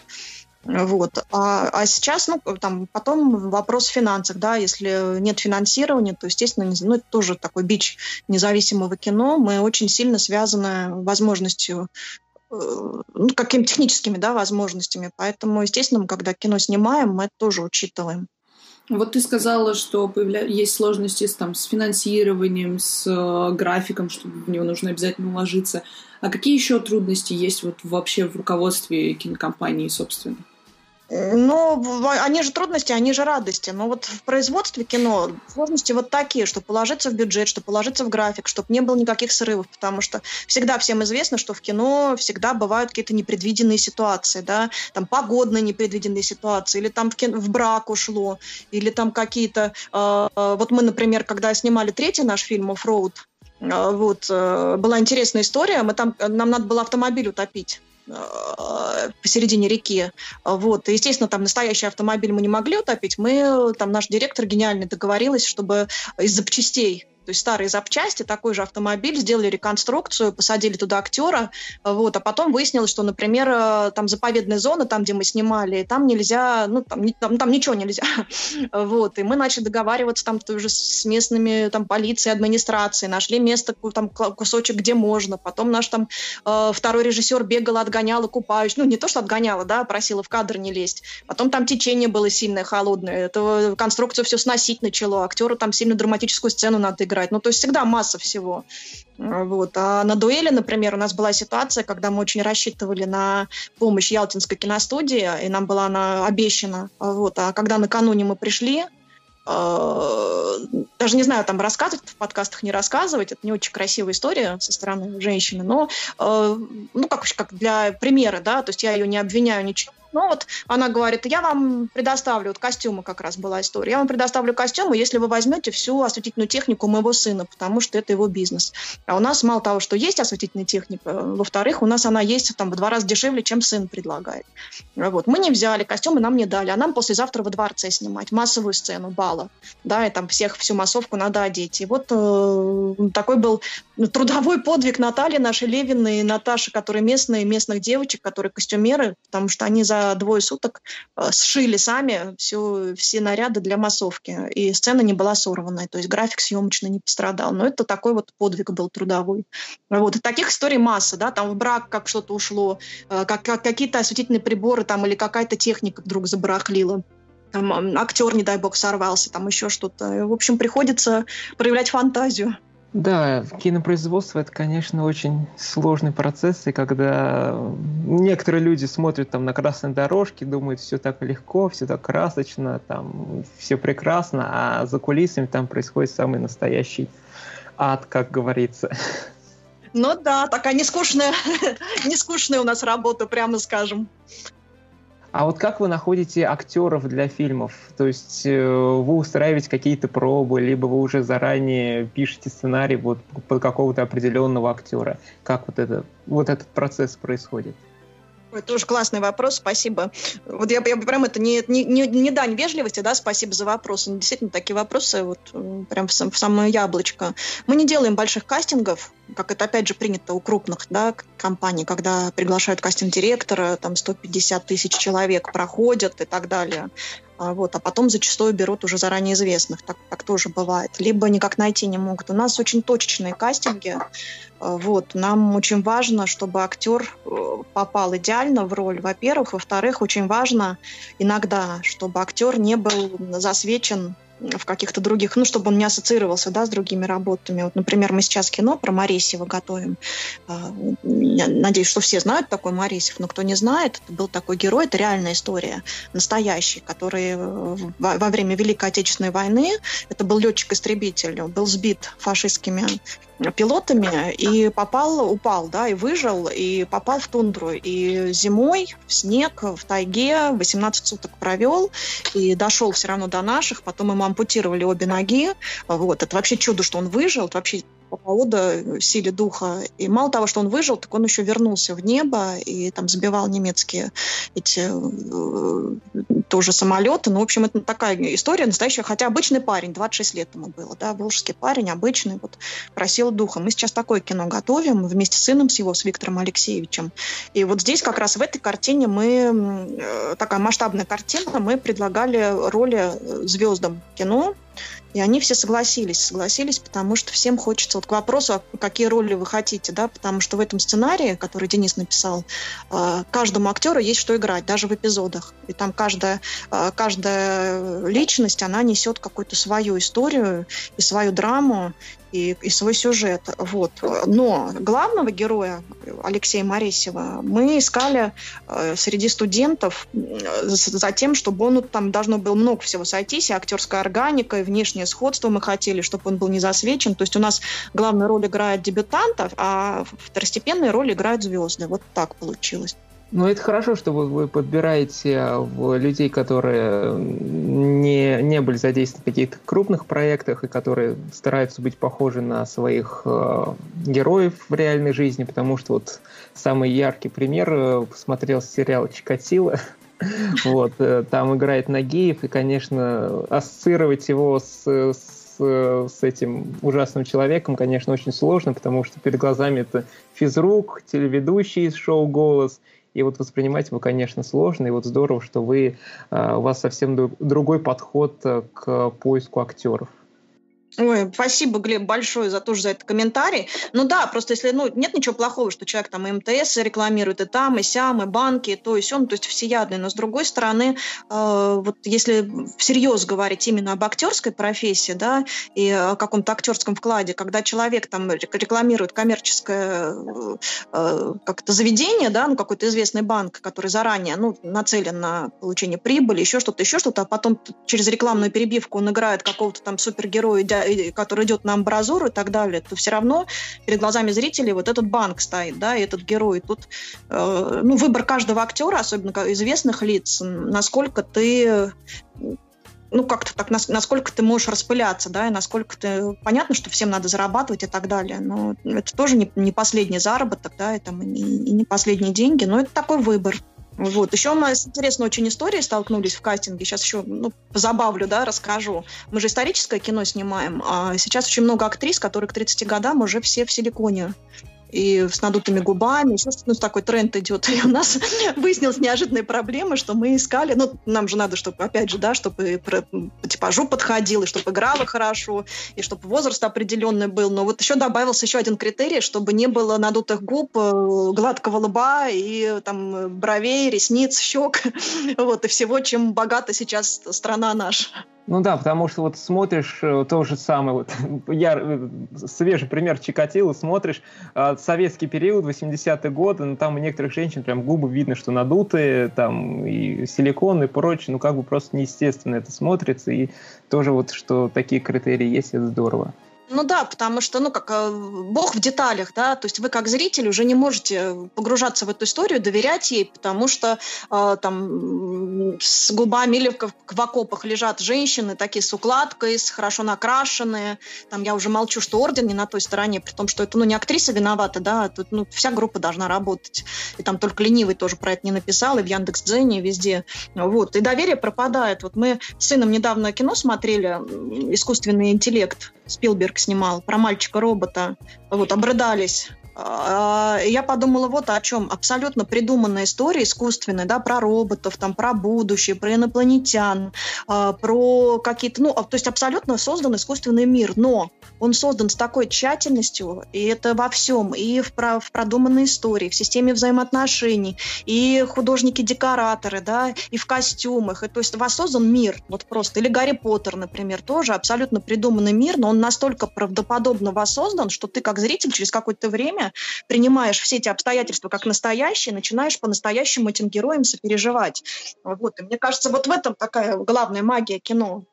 Вот. А, а сейчас, ну, там, потом вопрос в финансах, да, если нет финансирования, то, естественно, ну, это тоже такой бич независимого кино. Мы очень сильно связаны возможностью э, ну, какими техническими да, возможностями. Поэтому, естественно, когда кино снимаем, мы это тоже учитываем. Вот ты сказала, что появля... есть сложности с, там, с финансированием, с э, графиком, что в него нужно обязательно уложиться. А какие еще трудности есть вот вообще в руководстве кинокомпании, собственно? Ну, они же трудности, они же радости. Но вот в производстве кино сложности вот такие, что положиться в бюджет, что положиться в график, чтобы не было никаких срывов, потому что всегда всем известно, что в кино всегда бывают какие-то непредвиденные ситуации, да, там погодные непредвиденные ситуации, или там в, кино, в брак ушло, или там какие-то... Э, вот мы, например, когда снимали третий наш фильм «Оффроуд», э, вот, э, была интересная история, мы там, нам надо было автомобиль утопить посередине реки. Вот. Естественно, там настоящий автомобиль мы не могли утопить. Мы, там наш директор гениальный договорилась, чтобы из запчастей то есть старые запчасти, такой же автомобиль, сделали реконструкцию, посадили туда актера, вот, а потом выяснилось, что, например, э, там заповедная зона, там, где мы снимали, там нельзя, ну, там, там, там ничего нельзя, вот, и мы начали договариваться там тоже с местными, там, полицией, администрацией, нашли место, там, кусочек, где можно, потом наш там э, второй режиссер бегал, отгонял, купающий, ну, не то, что отгоняла, да, просила в кадр не лезть, потом там течение было сильное, холодное, это конструкцию все сносить начало, актеру там сильно драматическую сцену надо играть. Ну, то есть всегда масса всего. Вот. А на дуэли, например, у нас была ситуация, когда мы очень рассчитывали на помощь Ялтинской киностудии, и нам была она обещана. Вот. А когда накануне мы пришли, э, даже не знаю, там рассказывать в подкастах, не рассказывать, это не очень красивая история со стороны женщины, но, э, ну, как, как для примера, да, то есть я ее не обвиняю ничего, Ну вот она говорит, я вам предоставлю, вот костюмы как раз была история, я вам предоставлю костюмы, если вы возьмете всю осветительную технику моего сына, потому что это его бизнес. А у нас мало того, что есть осветительная техника, во-вторых, у нас она есть там в два раза дешевле, чем сын предлагает. Вот. Мы не взяли, костюмы нам не дали, а нам послезавтра во дворце снимать массовую сцену бала, да, и там всех, всю массовку надо одеть. И вот э, такой был трудовой подвиг Натальи нашей Левиной и Наташи, которые местные, местных девочек, которые костюмеры, потому что они за двое суток э, сшили сами все, все наряды для массовки. И сцена не была сорванная, то есть график съемочный не пострадал. Но это такой вот подвиг был трудовой. Вот. И таких историй масса, да, там в брак как что-то ушло, э, как, как какие-то осветительные приборы там или какая-то техника вдруг забарахлила там актер, не дай бог, сорвался, там еще что-то. В общем, приходится проявлять фантазию. Да, кинопроизводство это, конечно, очень сложный процесс, и когда некоторые люди смотрят там на красной дорожке, думают, все так легко, все так красочно, там все прекрасно, а за кулисами там происходит самый настоящий ад, как говорится. Ну да, такая нескучная, нескучная у нас работа, прямо скажем. А вот как вы находите актеров для фильмов? То есть э, вы устраиваете какие-то пробы, либо вы уже заранее пишете сценарий вот под какого-то определенного актера? Как вот, это, вот этот процесс происходит? Это тоже классный вопрос, спасибо. Вот я, я прям это не, не, не, не дань вежливости, да, спасибо за вопросы. Действительно, такие вопросы вот прям в, сам, в самое яблочко. Мы не делаем больших кастингов, как это опять же принято у крупных да, компаний, когда приглашают кастинг-директора, там 150 тысяч человек проходят и так далее. А, вот, а потом зачастую берут уже заранее известных, так, так тоже бывает. Либо никак найти не могут. У нас очень точечные кастинги, а, вот, нам очень важно, чтобы актер э, попал идеально в роль, во-первых. Во-вторых, очень важно иногда, чтобы актер не был засвечен в каких-то других, ну, чтобы он не ассоциировался, да, с другими работами. Вот, например, мы сейчас кино про Марисева готовим. А, надеюсь, что все знают такой Марисев, но кто не знает, это был такой герой, это реальная история, настоящий, который э, во время Великой Отечественной войны, это был летчик-истребитель, был сбит фашистскими пилотами и попал, упал, да, и выжил, и попал в тундру. И зимой в снег, в тайге 18 суток провел, и дошел все равно до наших, потом ему ампутировали обе ноги. Вот, это вообще чудо, что он выжил, это вообще Пауда силе духа. И мало того, что он выжил, так он еще вернулся в небо и там сбивал немецкие эти э, тоже самолеты. Ну, в общем, это такая история настоящая. Хотя обычный парень, 26 лет ему было, да, волжский парень, обычный, вот, просил духа. Мы сейчас такое кино готовим вместе с сыном с его, с Виктором Алексеевичем. И вот здесь как раз в этой картине мы, э, такая масштабная картина, мы предлагали роли звездам кино, и они все согласились. Согласились, потому что всем хочется... Вот к вопросу, какие роли вы хотите, да, потому что в этом сценарии, который Денис написал, э, каждому актеру есть что играть, даже в эпизодах. И там каждая, э, каждая личность, она несет какую-то свою историю и свою драму, и, и свой сюжет. Вот. Но главного героя, Алексея Моресева, мы искали э, среди студентов э, за тем, чтобы он, ну, там должно было много всего сойтись, и актерская органика, и внешнее сходство мы хотели, чтобы он был не засвечен. То есть у нас главную роль играет дебютантов, а второстепенные роли играют звезды. Вот так получилось. Ну, это хорошо, что вы, вы подбираете в людей, которые не, не были задействованы в каких-то крупных проектах и которые стараются быть похожи на своих э, героев в реальной жизни, потому что вот самый яркий пример э, посмотрел сериал «Чикатило», вот, э, там играет Нагиев, и, конечно, ассоциировать его с, с, с этим ужасным человеком, конечно, очень сложно, потому что перед глазами это физрук, телеведущий из шоу «Голос», и вот воспринимать его, конечно, сложно, и вот здорово, что вы, а, у вас совсем другой подход э, к поиску актеров. Ой, спасибо, Глеб, большое за тоже за этот комментарий. Ну да, просто если, ну, нет ничего плохого, что человек там и МТС рекламирует, и там, и сям, и банки, и то, и сём, то есть всеядный. Но с другой стороны, э, вот если всерьез говорить именно об актерской профессии, да, и о каком-то актерском вкладе, когда человек там рекламирует коммерческое э, как-то заведение, да, ну, какой-то известный банк, который заранее, ну, нацелен на получение прибыли, еще что-то, еще что-то, а потом через рекламную перебивку он играет какого-то там супергероя, который идет на амбразуру и так далее, то все равно перед глазами зрителей вот этот банк стоит, да, и этот герой. Тут э, ну, выбор каждого актера, особенно известных лиц, насколько ты ну, как-то так, насколько ты можешь распыляться, да, и насколько ты... Понятно, что всем надо зарабатывать и так далее, но это тоже не, не последний заработок, да, и, там, и, и не последние деньги, но это такой выбор. Вот. Еще мы с интересной очень историей столкнулись в кастинге. Сейчас еще ну, забавлю, да, расскажу. Мы же историческое кино снимаем, а сейчас очень много актрис, которые к 30 годам уже все в силиконе и с надутыми губами, что-то, ну, такой тренд идет. И у нас выяснилась неожиданная проблема, что мы искали, ну, нам же надо, чтобы, опять же, да, чтобы по типажу подходил, и чтобы играла хорошо, и чтобы возраст определенный был. Но вот еще добавился еще один критерий, чтобы не было надутых губ, э, гладкого лба и там бровей, ресниц, щек, вот, и всего, чем богата сейчас страна наша. Ну да, потому что вот смотришь э, то же самое, вот я э, свежий пример Чикатило, смотришь э, советский период, 80-е годы, ну там у некоторых женщин прям губы видно, что надутые, там и силикон и прочее, ну как бы просто неестественно это смотрится, и тоже вот, что такие критерии есть, это здорово. Ну да, потому что, ну, как э, бог в деталях, да, то есть вы как зритель уже не можете погружаться в эту историю, доверять ей, потому что э, там с губами или в, в окопах лежат женщины такие с укладкой, с хорошо накрашенные, там я уже молчу, что орден не на той стороне, при том, что это, ну, не актриса виновата, да, тут, ну, вся группа должна работать, и там только ленивый тоже про это не написал, и в Яндекс.Дзене, и везде, вот, и доверие пропадает, вот мы с сыном недавно кино смотрели, искусственный интеллект, Спилберг снимал про мальчика-робота. Вот, обрыдались я подумала вот о чем. Абсолютно придуманная история искусственная, да, про роботов, там, про будущее, про инопланетян, а, про какие-то, ну, то есть абсолютно создан искусственный мир, но он создан с такой тщательностью, и это во всем, и в, про, в продуманной истории, в системе взаимоотношений, и художники-декораторы, да, и в костюмах, и, то есть воссоздан мир, вот просто. Или Гарри Поттер, например, тоже абсолютно придуманный мир, но он настолько правдоподобно воссоздан, что ты как зритель через какое-то время принимаешь все эти обстоятельства как настоящие, начинаешь по-настоящему этим героям сопереживать. Вот. И мне кажется, вот в этом такая главная магия кино.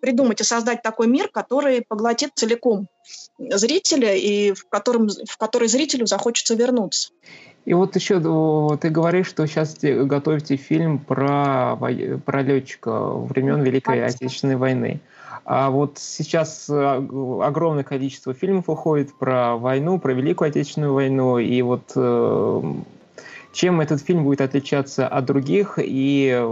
Придумать и создать такой мир, который поглотит целиком зрителя и в, котором, в который зрителю захочется вернуться. И вот еще ты говоришь, что сейчас готовите фильм про, про летчика времен Великой Отечественной войны. А вот сейчас э, огромное количество фильмов выходит про войну, про Великую Отечественную войну, и вот э, чем этот фильм будет отличаться от других, и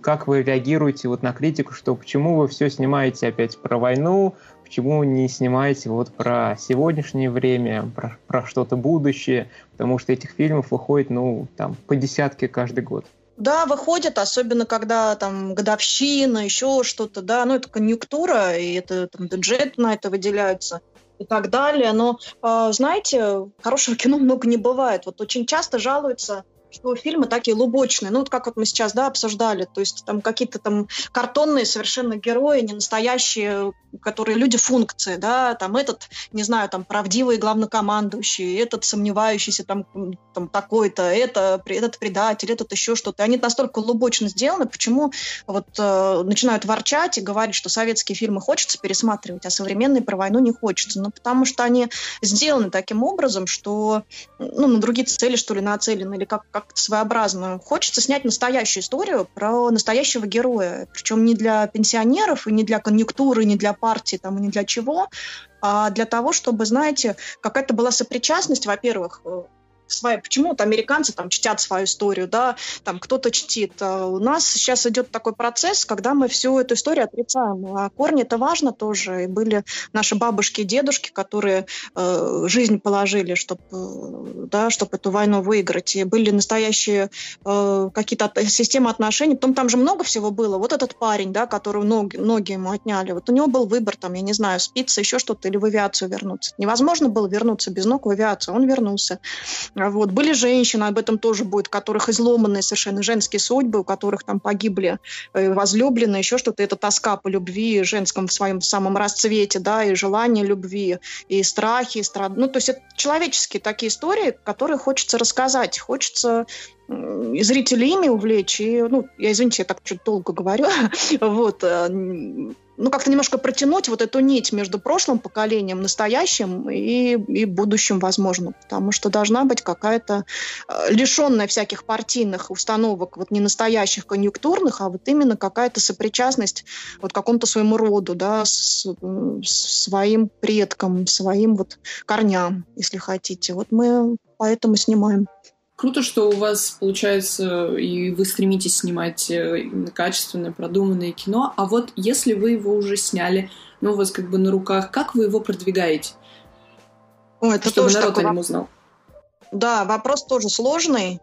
как вы реагируете вот на критику, что почему вы все снимаете опять про войну, почему не снимаете вот про сегодняшнее время, про, про что-то будущее, потому что этих фильмов выходит, ну, там, по десятке каждый год. Да, выходит, особенно когда там годовщина, еще что-то, да, ну это конъюнктура, и это там бюджет на это выделяется и так далее. Но, э, знаете, хорошего кино много не бывает. Вот очень часто жалуются что фильмы такие лубочные, ну вот как вот мы сейчас, да, обсуждали, то есть там какие-то там картонные совершенно герои, не настоящие, которые люди функции, да, там этот, не знаю, там правдивый главнокомандующий, этот сомневающийся там, там такой-то, это, этот предатель, этот еще что-то. Они настолько лубочно сделаны, почему вот э, начинают ворчать и говорить, что советские фильмы хочется пересматривать, а современные про войну не хочется. Ну, потому что они сделаны таким образом, что ну, на другие цели, что ли, нацелены, или как, как как-то своеобразно. Хочется снять настоящую историю про настоящего героя. Причем не для пенсионеров, и не для конъюнктуры, и не для партии, там, и не для чего, а для того, чтобы, знаете, какая-то была сопричастность, во-первых, свои, почему-то американцы там чтят свою историю, да, там кто-то чтит. А у нас сейчас идет такой процесс, когда мы всю эту историю отрицаем. А корни это важно тоже. И были наши бабушки и дедушки, которые э, жизнь положили, чтобы э, да, чтобы эту войну выиграть. И были настоящие э, какие-то системы отношений. Потом там же много всего было. Вот этот парень, да, который ноги, ноги ему отняли, вот у него был выбор, там, я не знаю, спиться, еще что-то, или в авиацию вернуться. Невозможно было вернуться без ног в авиацию. Он вернулся. Вот. Были женщины, об этом тоже будет, у которых изломанные совершенно женские судьбы, у которых там погибли э, возлюбленные, еще что-то. Это тоска по любви женском в своем самом расцвете, да, и желание любви, и страхи, и страд... Ну, то есть это человеческие такие истории, которые хочется рассказать. Хочется зрителей ими увлечь. И, ну, я, извините, я так чуть долго говорю. вот ну, как-то немножко протянуть вот эту нить между прошлым поколением, настоящим и, и будущим, возможно. Потому что должна быть какая-то э, лишенная всяких партийных установок, вот не настоящих, конъюнктурных, а вот именно какая-то сопричастность вот какому-то своему роду, да, с, с своим предкам, своим вот корням, если хотите. Вот мы поэтому снимаем. Круто, что у вас получается, и вы стремитесь снимать э, качественное, продуманное кино. А вот если вы его уже сняли, ну, у вас как бы на руках, как вы его продвигаете? О, это чтобы тоже народ такой... о нем узнал. Да, вопрос тоже сложный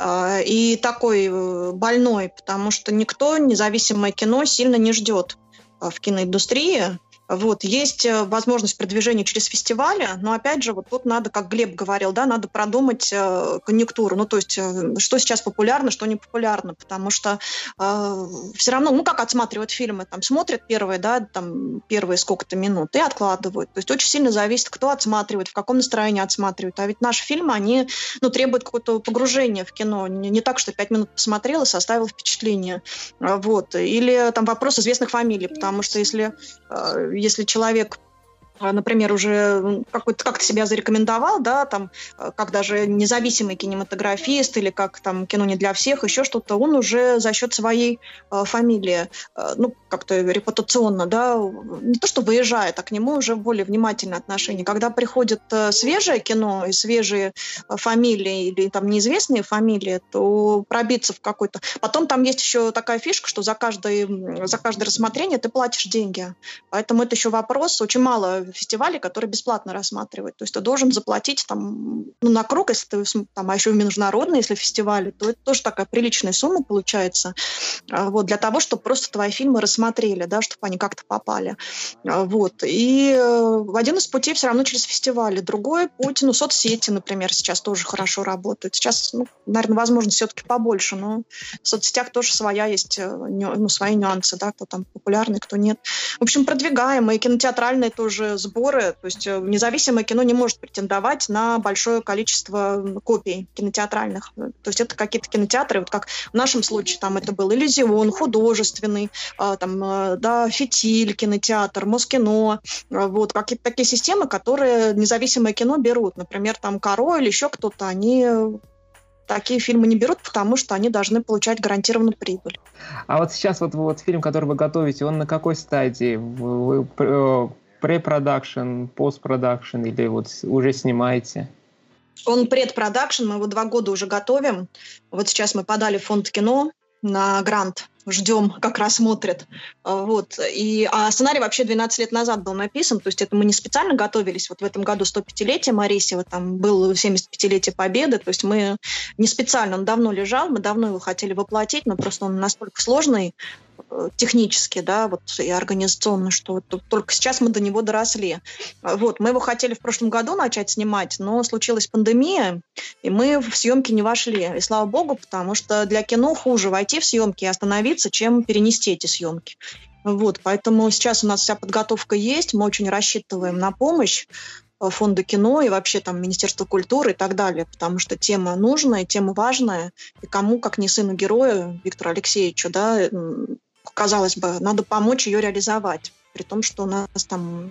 э, и такой э, больной, потому что никто независимое кино сильно не ждет в киноиндустрии. Вот, есть э, возможность продвижения через фестивали, но опять же, вот тут надо, как Глеб говорил, да, надо продумать э, конъюнктуру, ну, то есть, э, что сейчас популярно, что не популярно, потому что э, все равно, ну, как отсматривают фильмы, там, смотрят первые, да, там, первые сколько-то минут и откладывают, то есть, очень сильно зависит, кто отсматривает, в каком настроении отсматривают, а ведь наши фильмы, они, ну, требуют какого-то погружения в кино, не, не так, что пять минут посмотрел и составил впечатление, вот, или там вопрос известных фамилий, потому что если э, если человек например, уже какой-то как-то себя зарекомендовал, да, там, э, как даже независимый кинематографист или как там кино не для всех, еще что-то, он уже за счет своей э, фамилии, э, ну, как-то репутационно, да, не то что выезжает, а к нему уже более внимательное отношение. Когда приходит э, свежее кино и свежие э, фамилии или там неизвестные фамилии, то пробиться в какой-то... Потом там есть еще такая фишка, что за, каждое за каждое рассмотрение ты платишь деньги. Поэтому это еще вопрос. Очень мало фестивале, которые бесплатно рассматривают. То есть ты должен заплатить там ну, на круг, если ты там, а еще международные, если фестивали, то это тоже такая приличная сумма получается. А, вот, для того, чтобы просто твои фильмы рассмотрели, да, чтобы они как-то попали. А, вот. И э, один из путей все равно через фестивали. Другой путь, ну, соцсети, например, сейчас тоже хорошо работают. Сейчас, ну, наверное, возможность все-таки побольше, но в соцсетях тоже своя есть, э, ну, свои нюансы, да, кто там популярный, кто нет. В общем, продвигаем, и кинотеатральные тоже сборы. То есть э, независимое кино не может претендовать на большое количество копий кинотеатральных. То есть это какие-то кинотеатры, вот как в нашем случае там это был Иллюзион, художественный, а, там, э, да, Фитиль, кинотеатр, Москино. А, вот какие-то такие системы, которые независимое кино берут. Например, там Каро или еще кто-то, они такие фильмы не берут, потому что они должны получать гарантированную прибыль. А вот сейчас вот, вот фильм, который вы готовите, он на какой стадии? Вы, вы э, препродакшн, постпродакшн или вот уже снимаете? Он предпродакшн, мы его два года уже готовим. Вот сейчас мы подали в фонд кино на грант ждем, как рассмотрят. А, вот. И, а сценарий вообще 12 лет назад был написан, то есть это мы не специально готовились. Вот в этом году 105-летие Маресьева, там был 75-летие Победы, то есть мы не специально, он давно лежал, мы давно его хотели воплотить, но просто он настолько сложный, технически, да, вот и организационно, что вот только сейчас мы до него доросли. Вот, мы его хотели в прошлом году начать снимать, но случилась пандемия, и мы в съемки не вошли. И слава богу, потому что для кино хуже войти в съемки и остановиться чем перенести эти съемки. Вот, поэтому сейчас у нас вся подготовка есть, мы очень рассчитываем на помощь э, фонда кино и вообще там Министерства культуры и так далее, потому что тема нужная, тема важная, и кому, как не сыну героя Виктору Алексеевичу, да, казалось бы, надо помочь ее реализовать при том, что у нас там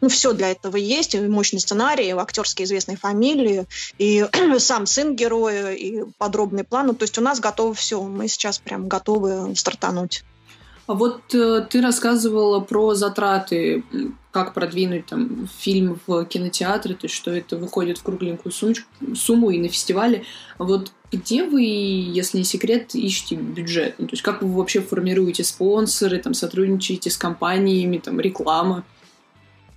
ну, все для этого есть, и мощный сценарий, и актерские известные фамилии, и сам сын героя, и подробный план. Ну, то есть у нас готово все, мы сейчас прям готовы стартануть. А вот э, ты рассказывала про затраты, как продвинуть там фильм в кинотеатре, то есть что это выходит в кругленькую сумочку, сумму и на фестивале. А вот где вы, если не секрет, ищете бюджет? Ну, то есть как вы вообще формируете спонсоры, там сотрудничаете с компаниями, там реклама?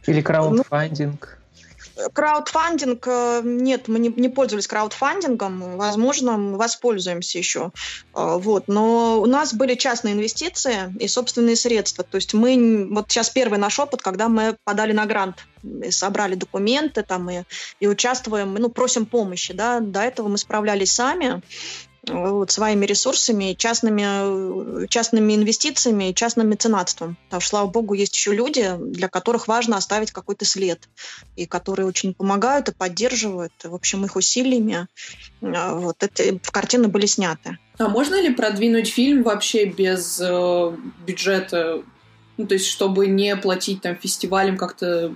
Или краудфандинг? Краудфандинг, э, нет, мы не, не пользовались краудфандингом, возможно, мы воспользуемся еще. Э, вот. Но у нас были частные инвестиции и собственные средства. То есть мы, вот сейчас первый наш опыт, когда мы подали на грант, собрали документы там и, и участвуем, ну, просим помощи, да, до этого мы справлялись сами, вот, своими ресурсами, частными, частными инвестициями, частным меценатством. Потому что, слава богу, есть еще люди, для которых важно оставить какой-то след, и которые очень помогают и поддерживают, в общем, их усилиями а, вот, эти картины были сняты. А можно ли продвинуть фильм вообще без э, бюджета? Ну, то есть, чтобы не платить там фестивалям как-то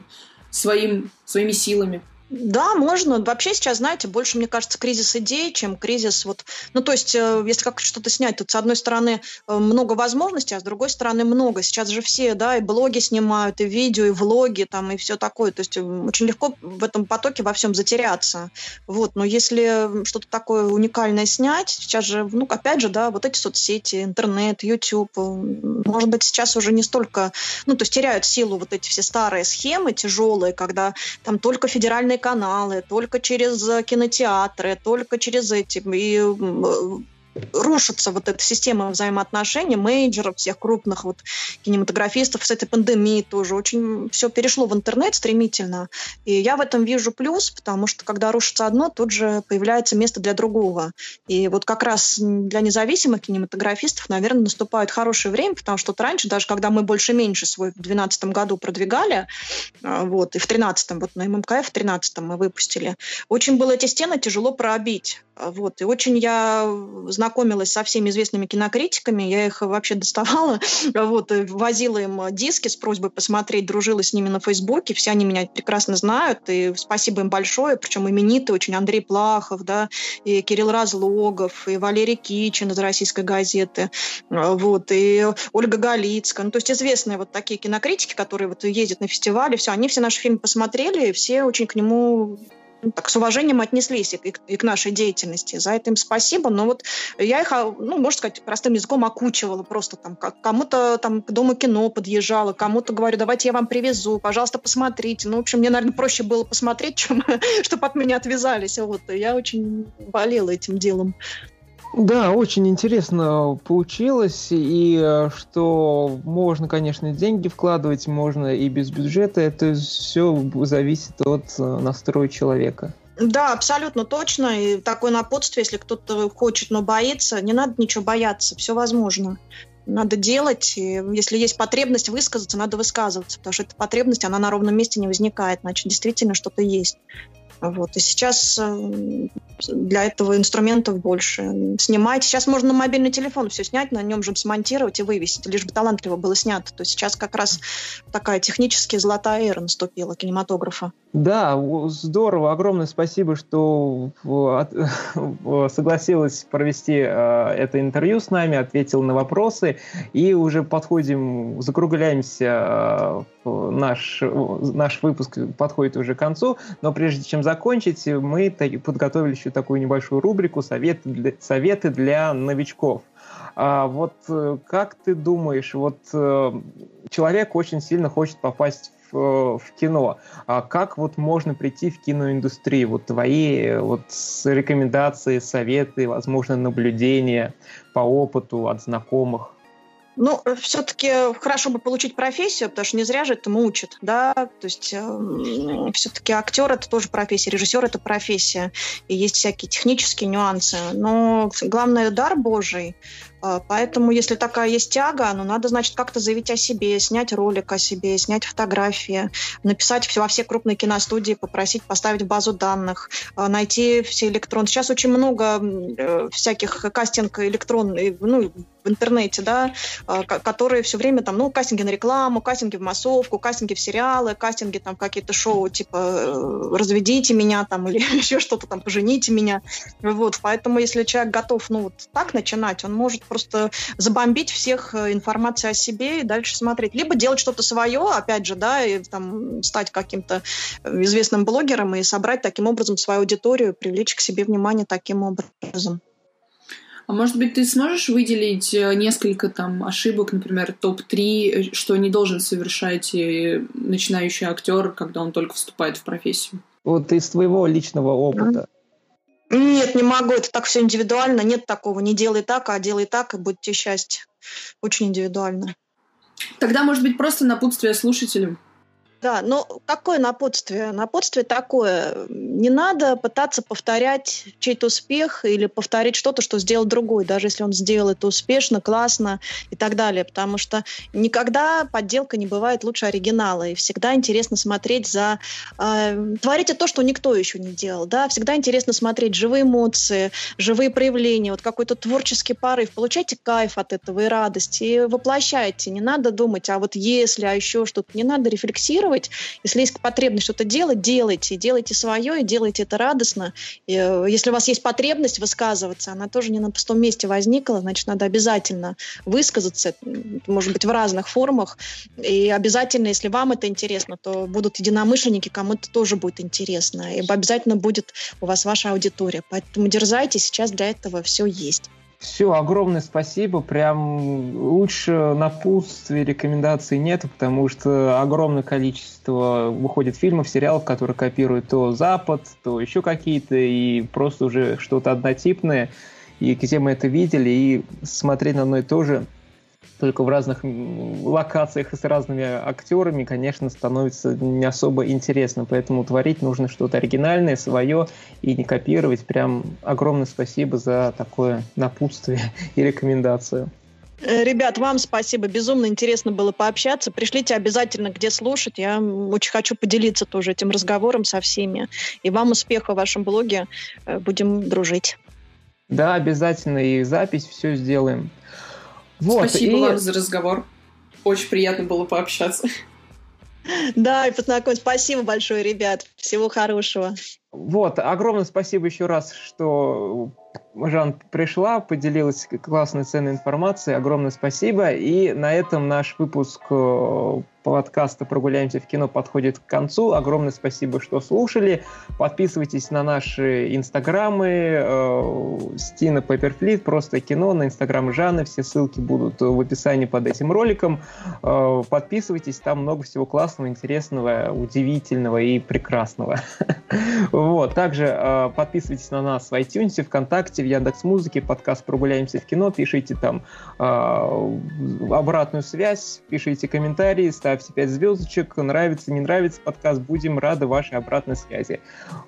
своим, своими силами? Да, можно. Вообще сейчас, знаете, больше, мне кажется, кризис идей, чем кризис вот... Ну, то есть, э, если как что-то снять, тут, с одной стороны, э, много возможностей, а с другой стороны, много. Сейчас же все, да, и блоги снимают, и видео, и влоги, там, и все такое. То есть, э, очень легко в этом потоке во всем затеряться. Вот. Но если что-то такое уникальное снять, сейчас же, ну, опять же, да, вот эти соцсети, интернет, YouTube, может быть, сейчас уже не столько... Ну, то есть, теряют силу вот эти все старые схемы тяжелые, когда там только федеральные каналы, только через кинотеатры, только через эти. И рушится вот эта система взаимоотношений мейджеров, всех крупных вот кинематографистов с этой пандемией тоже. Очень все перешло в интернет стремительно. И я в этом вижу плюс, потому что когда рушится одно, тут же появляется место для другого. И вот как раз для независимых кинематографистов, наверное, наступает хорошее время, потому что вот раньше, даже когда мы больше-меньше свой в 2012 году продвигали, а, вот, и в 2013, вот на ММКФ в 2013 мы выпустили, очень было эти стены тяжело пробить. Вот, и очень я знаю знакомилась со всеми известными кинокритиками, я их вообще доставала, вот, возила им диски с просьбой посмотреть, дружила с ними на Фейсбуке, все они меня прекрасно знают, и спасибо им большое, причем именитые очень, Андрей Плахов, да, и Кирилл Разлогов, и Валерий Кичин из «Российской газеты», вот, и Ольга Галицкая, ну, то есть известные вот такие кинокритики, которые вот ездят на фестивале, все, они все наши фильмы посмотрели, все очень к нему так с уважением отнеслись и к, и к нашей деятельности. За это им спасибо. Но вот я их, а, ну, можно сказать, простым языком окучивала просто там. Как, кому-то там к Дому кино подъезжала, кому-то говорю, давайте я вам привезу, пожалуйста, посмотрите. Ну, в общем, мне, наверное, проще было посмотреть, чем чтобы от меня отвязались. Вот. Я очень болела этим делом. Да, очень интересно получилось, и э, что можно, конечно, деньги вкладывать, можно и без бюджета, это все зависит от э, настроя человека. Да, абсолютно точно. И такое напутствие, если кто-то хочет, но боится, не надо ничего бояться, все возможно. Надо делать, и если есть потребность высказаться, надо высказываться, потому что эта потребность, она на ровном месте не возникает, значит, действительно что-то есть. Вот. И сейчас э, для этого инструментов больше. Снимать. Сейчас можно на мобильный телефон все снять, на нем же смонтировать и вывесить, лишь бы талантливо было снято. То есть сейчас как раз такая технически золотая эра наступила кинематографа. Да, здорово. Огромное спасибо, что согласилась провести э, это интервью с нами, ответил на вопросы. И уже подходим, закругляемся. Э, наш, наш выпуск подходит уже к концу. Но прежде чем закончить, мы подготовили еще такую небольшую рубрику «Советы для, советы для новичков». А вот э, как ты думаешь, вот э, человек очень сильно хочет попасть в, в кино. А как вот можно прийти в киноиндустрию? Вот твои вот рекомендации, советы, возможно, наблюдения по опыту от знакомых? Ну, все-таки хорошо бы получить профессию, потому что не зря же этому учат, да, то есть э, все-таки актер это тоже профессия, режиссер это профессия, и есть всякие технические нюансы, но главное дар Божий, поэтому, если такая есть тяга, ну, надо, значит, как-то заявить о себе, снять ролик о себе, снять фотографии, написать во все крупные киностудии, попросить поставить в базу данных, а, найти все электронные. Сейчас очень много э, всяких кастинг электронных, ну, в интернете, да, а, которые все время там, ну, кастинги на рекламу, кастинги в массовку, кастинги в сериалы, кастинги там какие-то шоу, типа э, «Разведите меня» там или еще что-то там «Пожените меня». Вот, поэтому если человек готов, ну, вот так начинать, он может просто забомбить всех э, информацией о себе и дальше смотреть. Либо делать что-то свое, опять же, да, и там стать каким-то э, известным блогером и собрать таким образом свою аудиторию, привлечь к себе внимание таким образом. А может быть, ты сможешь выделить э, несколько там ошибок, например, топ-3, что не должен совершать начинающий актер, когда он только вступает в профессию? Вот из твоего личного опыта. Нет, не могу, это так все индивидуально, нет такого, не делай так, а делай так, и будьте счастье. Очень индивидуально. Тогда, может быть, просто напутствие слушателям? Да, но какое напутствие? Напутствие такое. Не надо пытаться повторять чей-то успех или повторить что-то, что сделал другой, даже если он сделал это успешно, классно и так далее. Потому что никогда подделка не бывает лучше оригинала. И всегда интересно смотреть за... Э, творите то, что никто еще не делал. Да? Всегда интересно смотреть живые эмоции, живые проявления, вот какой-то творческий порыв. Получайте кайф от этого и радость. И воплощайте. Не надо думать, а вот если, а еще что-то. Не надо рефлексировать рефлексировать. Если есть потребность что-то делать, делайте. Делайте свое и делайте это радостно. И, э, если у вас есть потребность высказываться, она тоже не на пустом месте возникла, значит, надо обязательно высказаться, может быть, в разных формах. И обязательно, если вам это интересно, то будут единомышленники, кому это тоже будет интересно. И обязательно будет у вас ваша аудитория. Поэтому дерзайте, сейчас для этого все есть. Все, огромное спасибо. Прям лучше напутствий, рекомендаций нет, потому что огромное количество выходит фильмов, сериалов, которые копируют то Запад, то еще какие-то, и просто уже что-то однотипное. И где мы это видели, и смотреть на одно и то же только в разных локациях и с разными актерами, конечно, становится не особо интересно. Поэтому творить нужно что-то оригинальное, свое, и не копировать. Прям огромное спасибо за такое напутствие и рекомендацию. Э, ребят, вам спасибо. Безумно интересно было пообщаться. Пришлите обязательно, где слушать. Я очень хочу поделиться тоже этим разговором со всеми. И вам успеха в вашем блоге. Э, будем дружить. Да, обязательно. И запись все сделаем. Вот, Спасибо и... вам за разговор. Очень приятно было пообщаться. Да, и познакомиться. Спасибо большое, ребят. Всего хорошего. Вот, огромное спасибо еще раз, что Жан пришла, поделилась классной ценной информацией. Огромное спасибо. И на этом наш выпуск э, подкаста «Прогуляемся в кино» подходит к концу. Огромное спасибо, что слушали. Подписывайтесь на наши инстаграмы. Э, Стина Пепперфлит, просто кино, на инстаграм Жанны. Все ссылки будут в описании под этим роликом. Э, подписывайтесь, там много всего классного, интересного, удивительного и прекрасного. Вот. Также э, подписывайтесь на нас в iTunes, ВКонтакте, в Яндекс.Музыке, подкаст «Прогуляемся в кино». Пишите там обратную связь, пишите комментарии, ставьте ставьте 5 звездочек, нравится, не нравится подкаст, будем рады вашей обратной связи.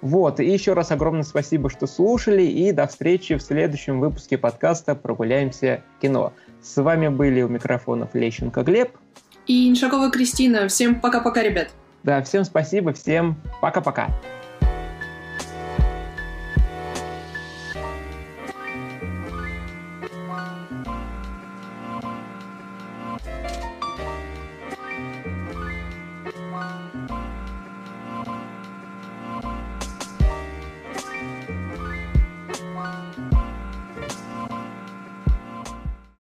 Вот, и еще раз огромное спасибо, что слушали, и до встречи в следующем выпуске подкаста «Прогуляемся кино». С вами были у микрофонов Лещенко Глеб и Иншакова Кристина. Всем пока-пока, ребят. Да, всем спасибо, всем пока-пока.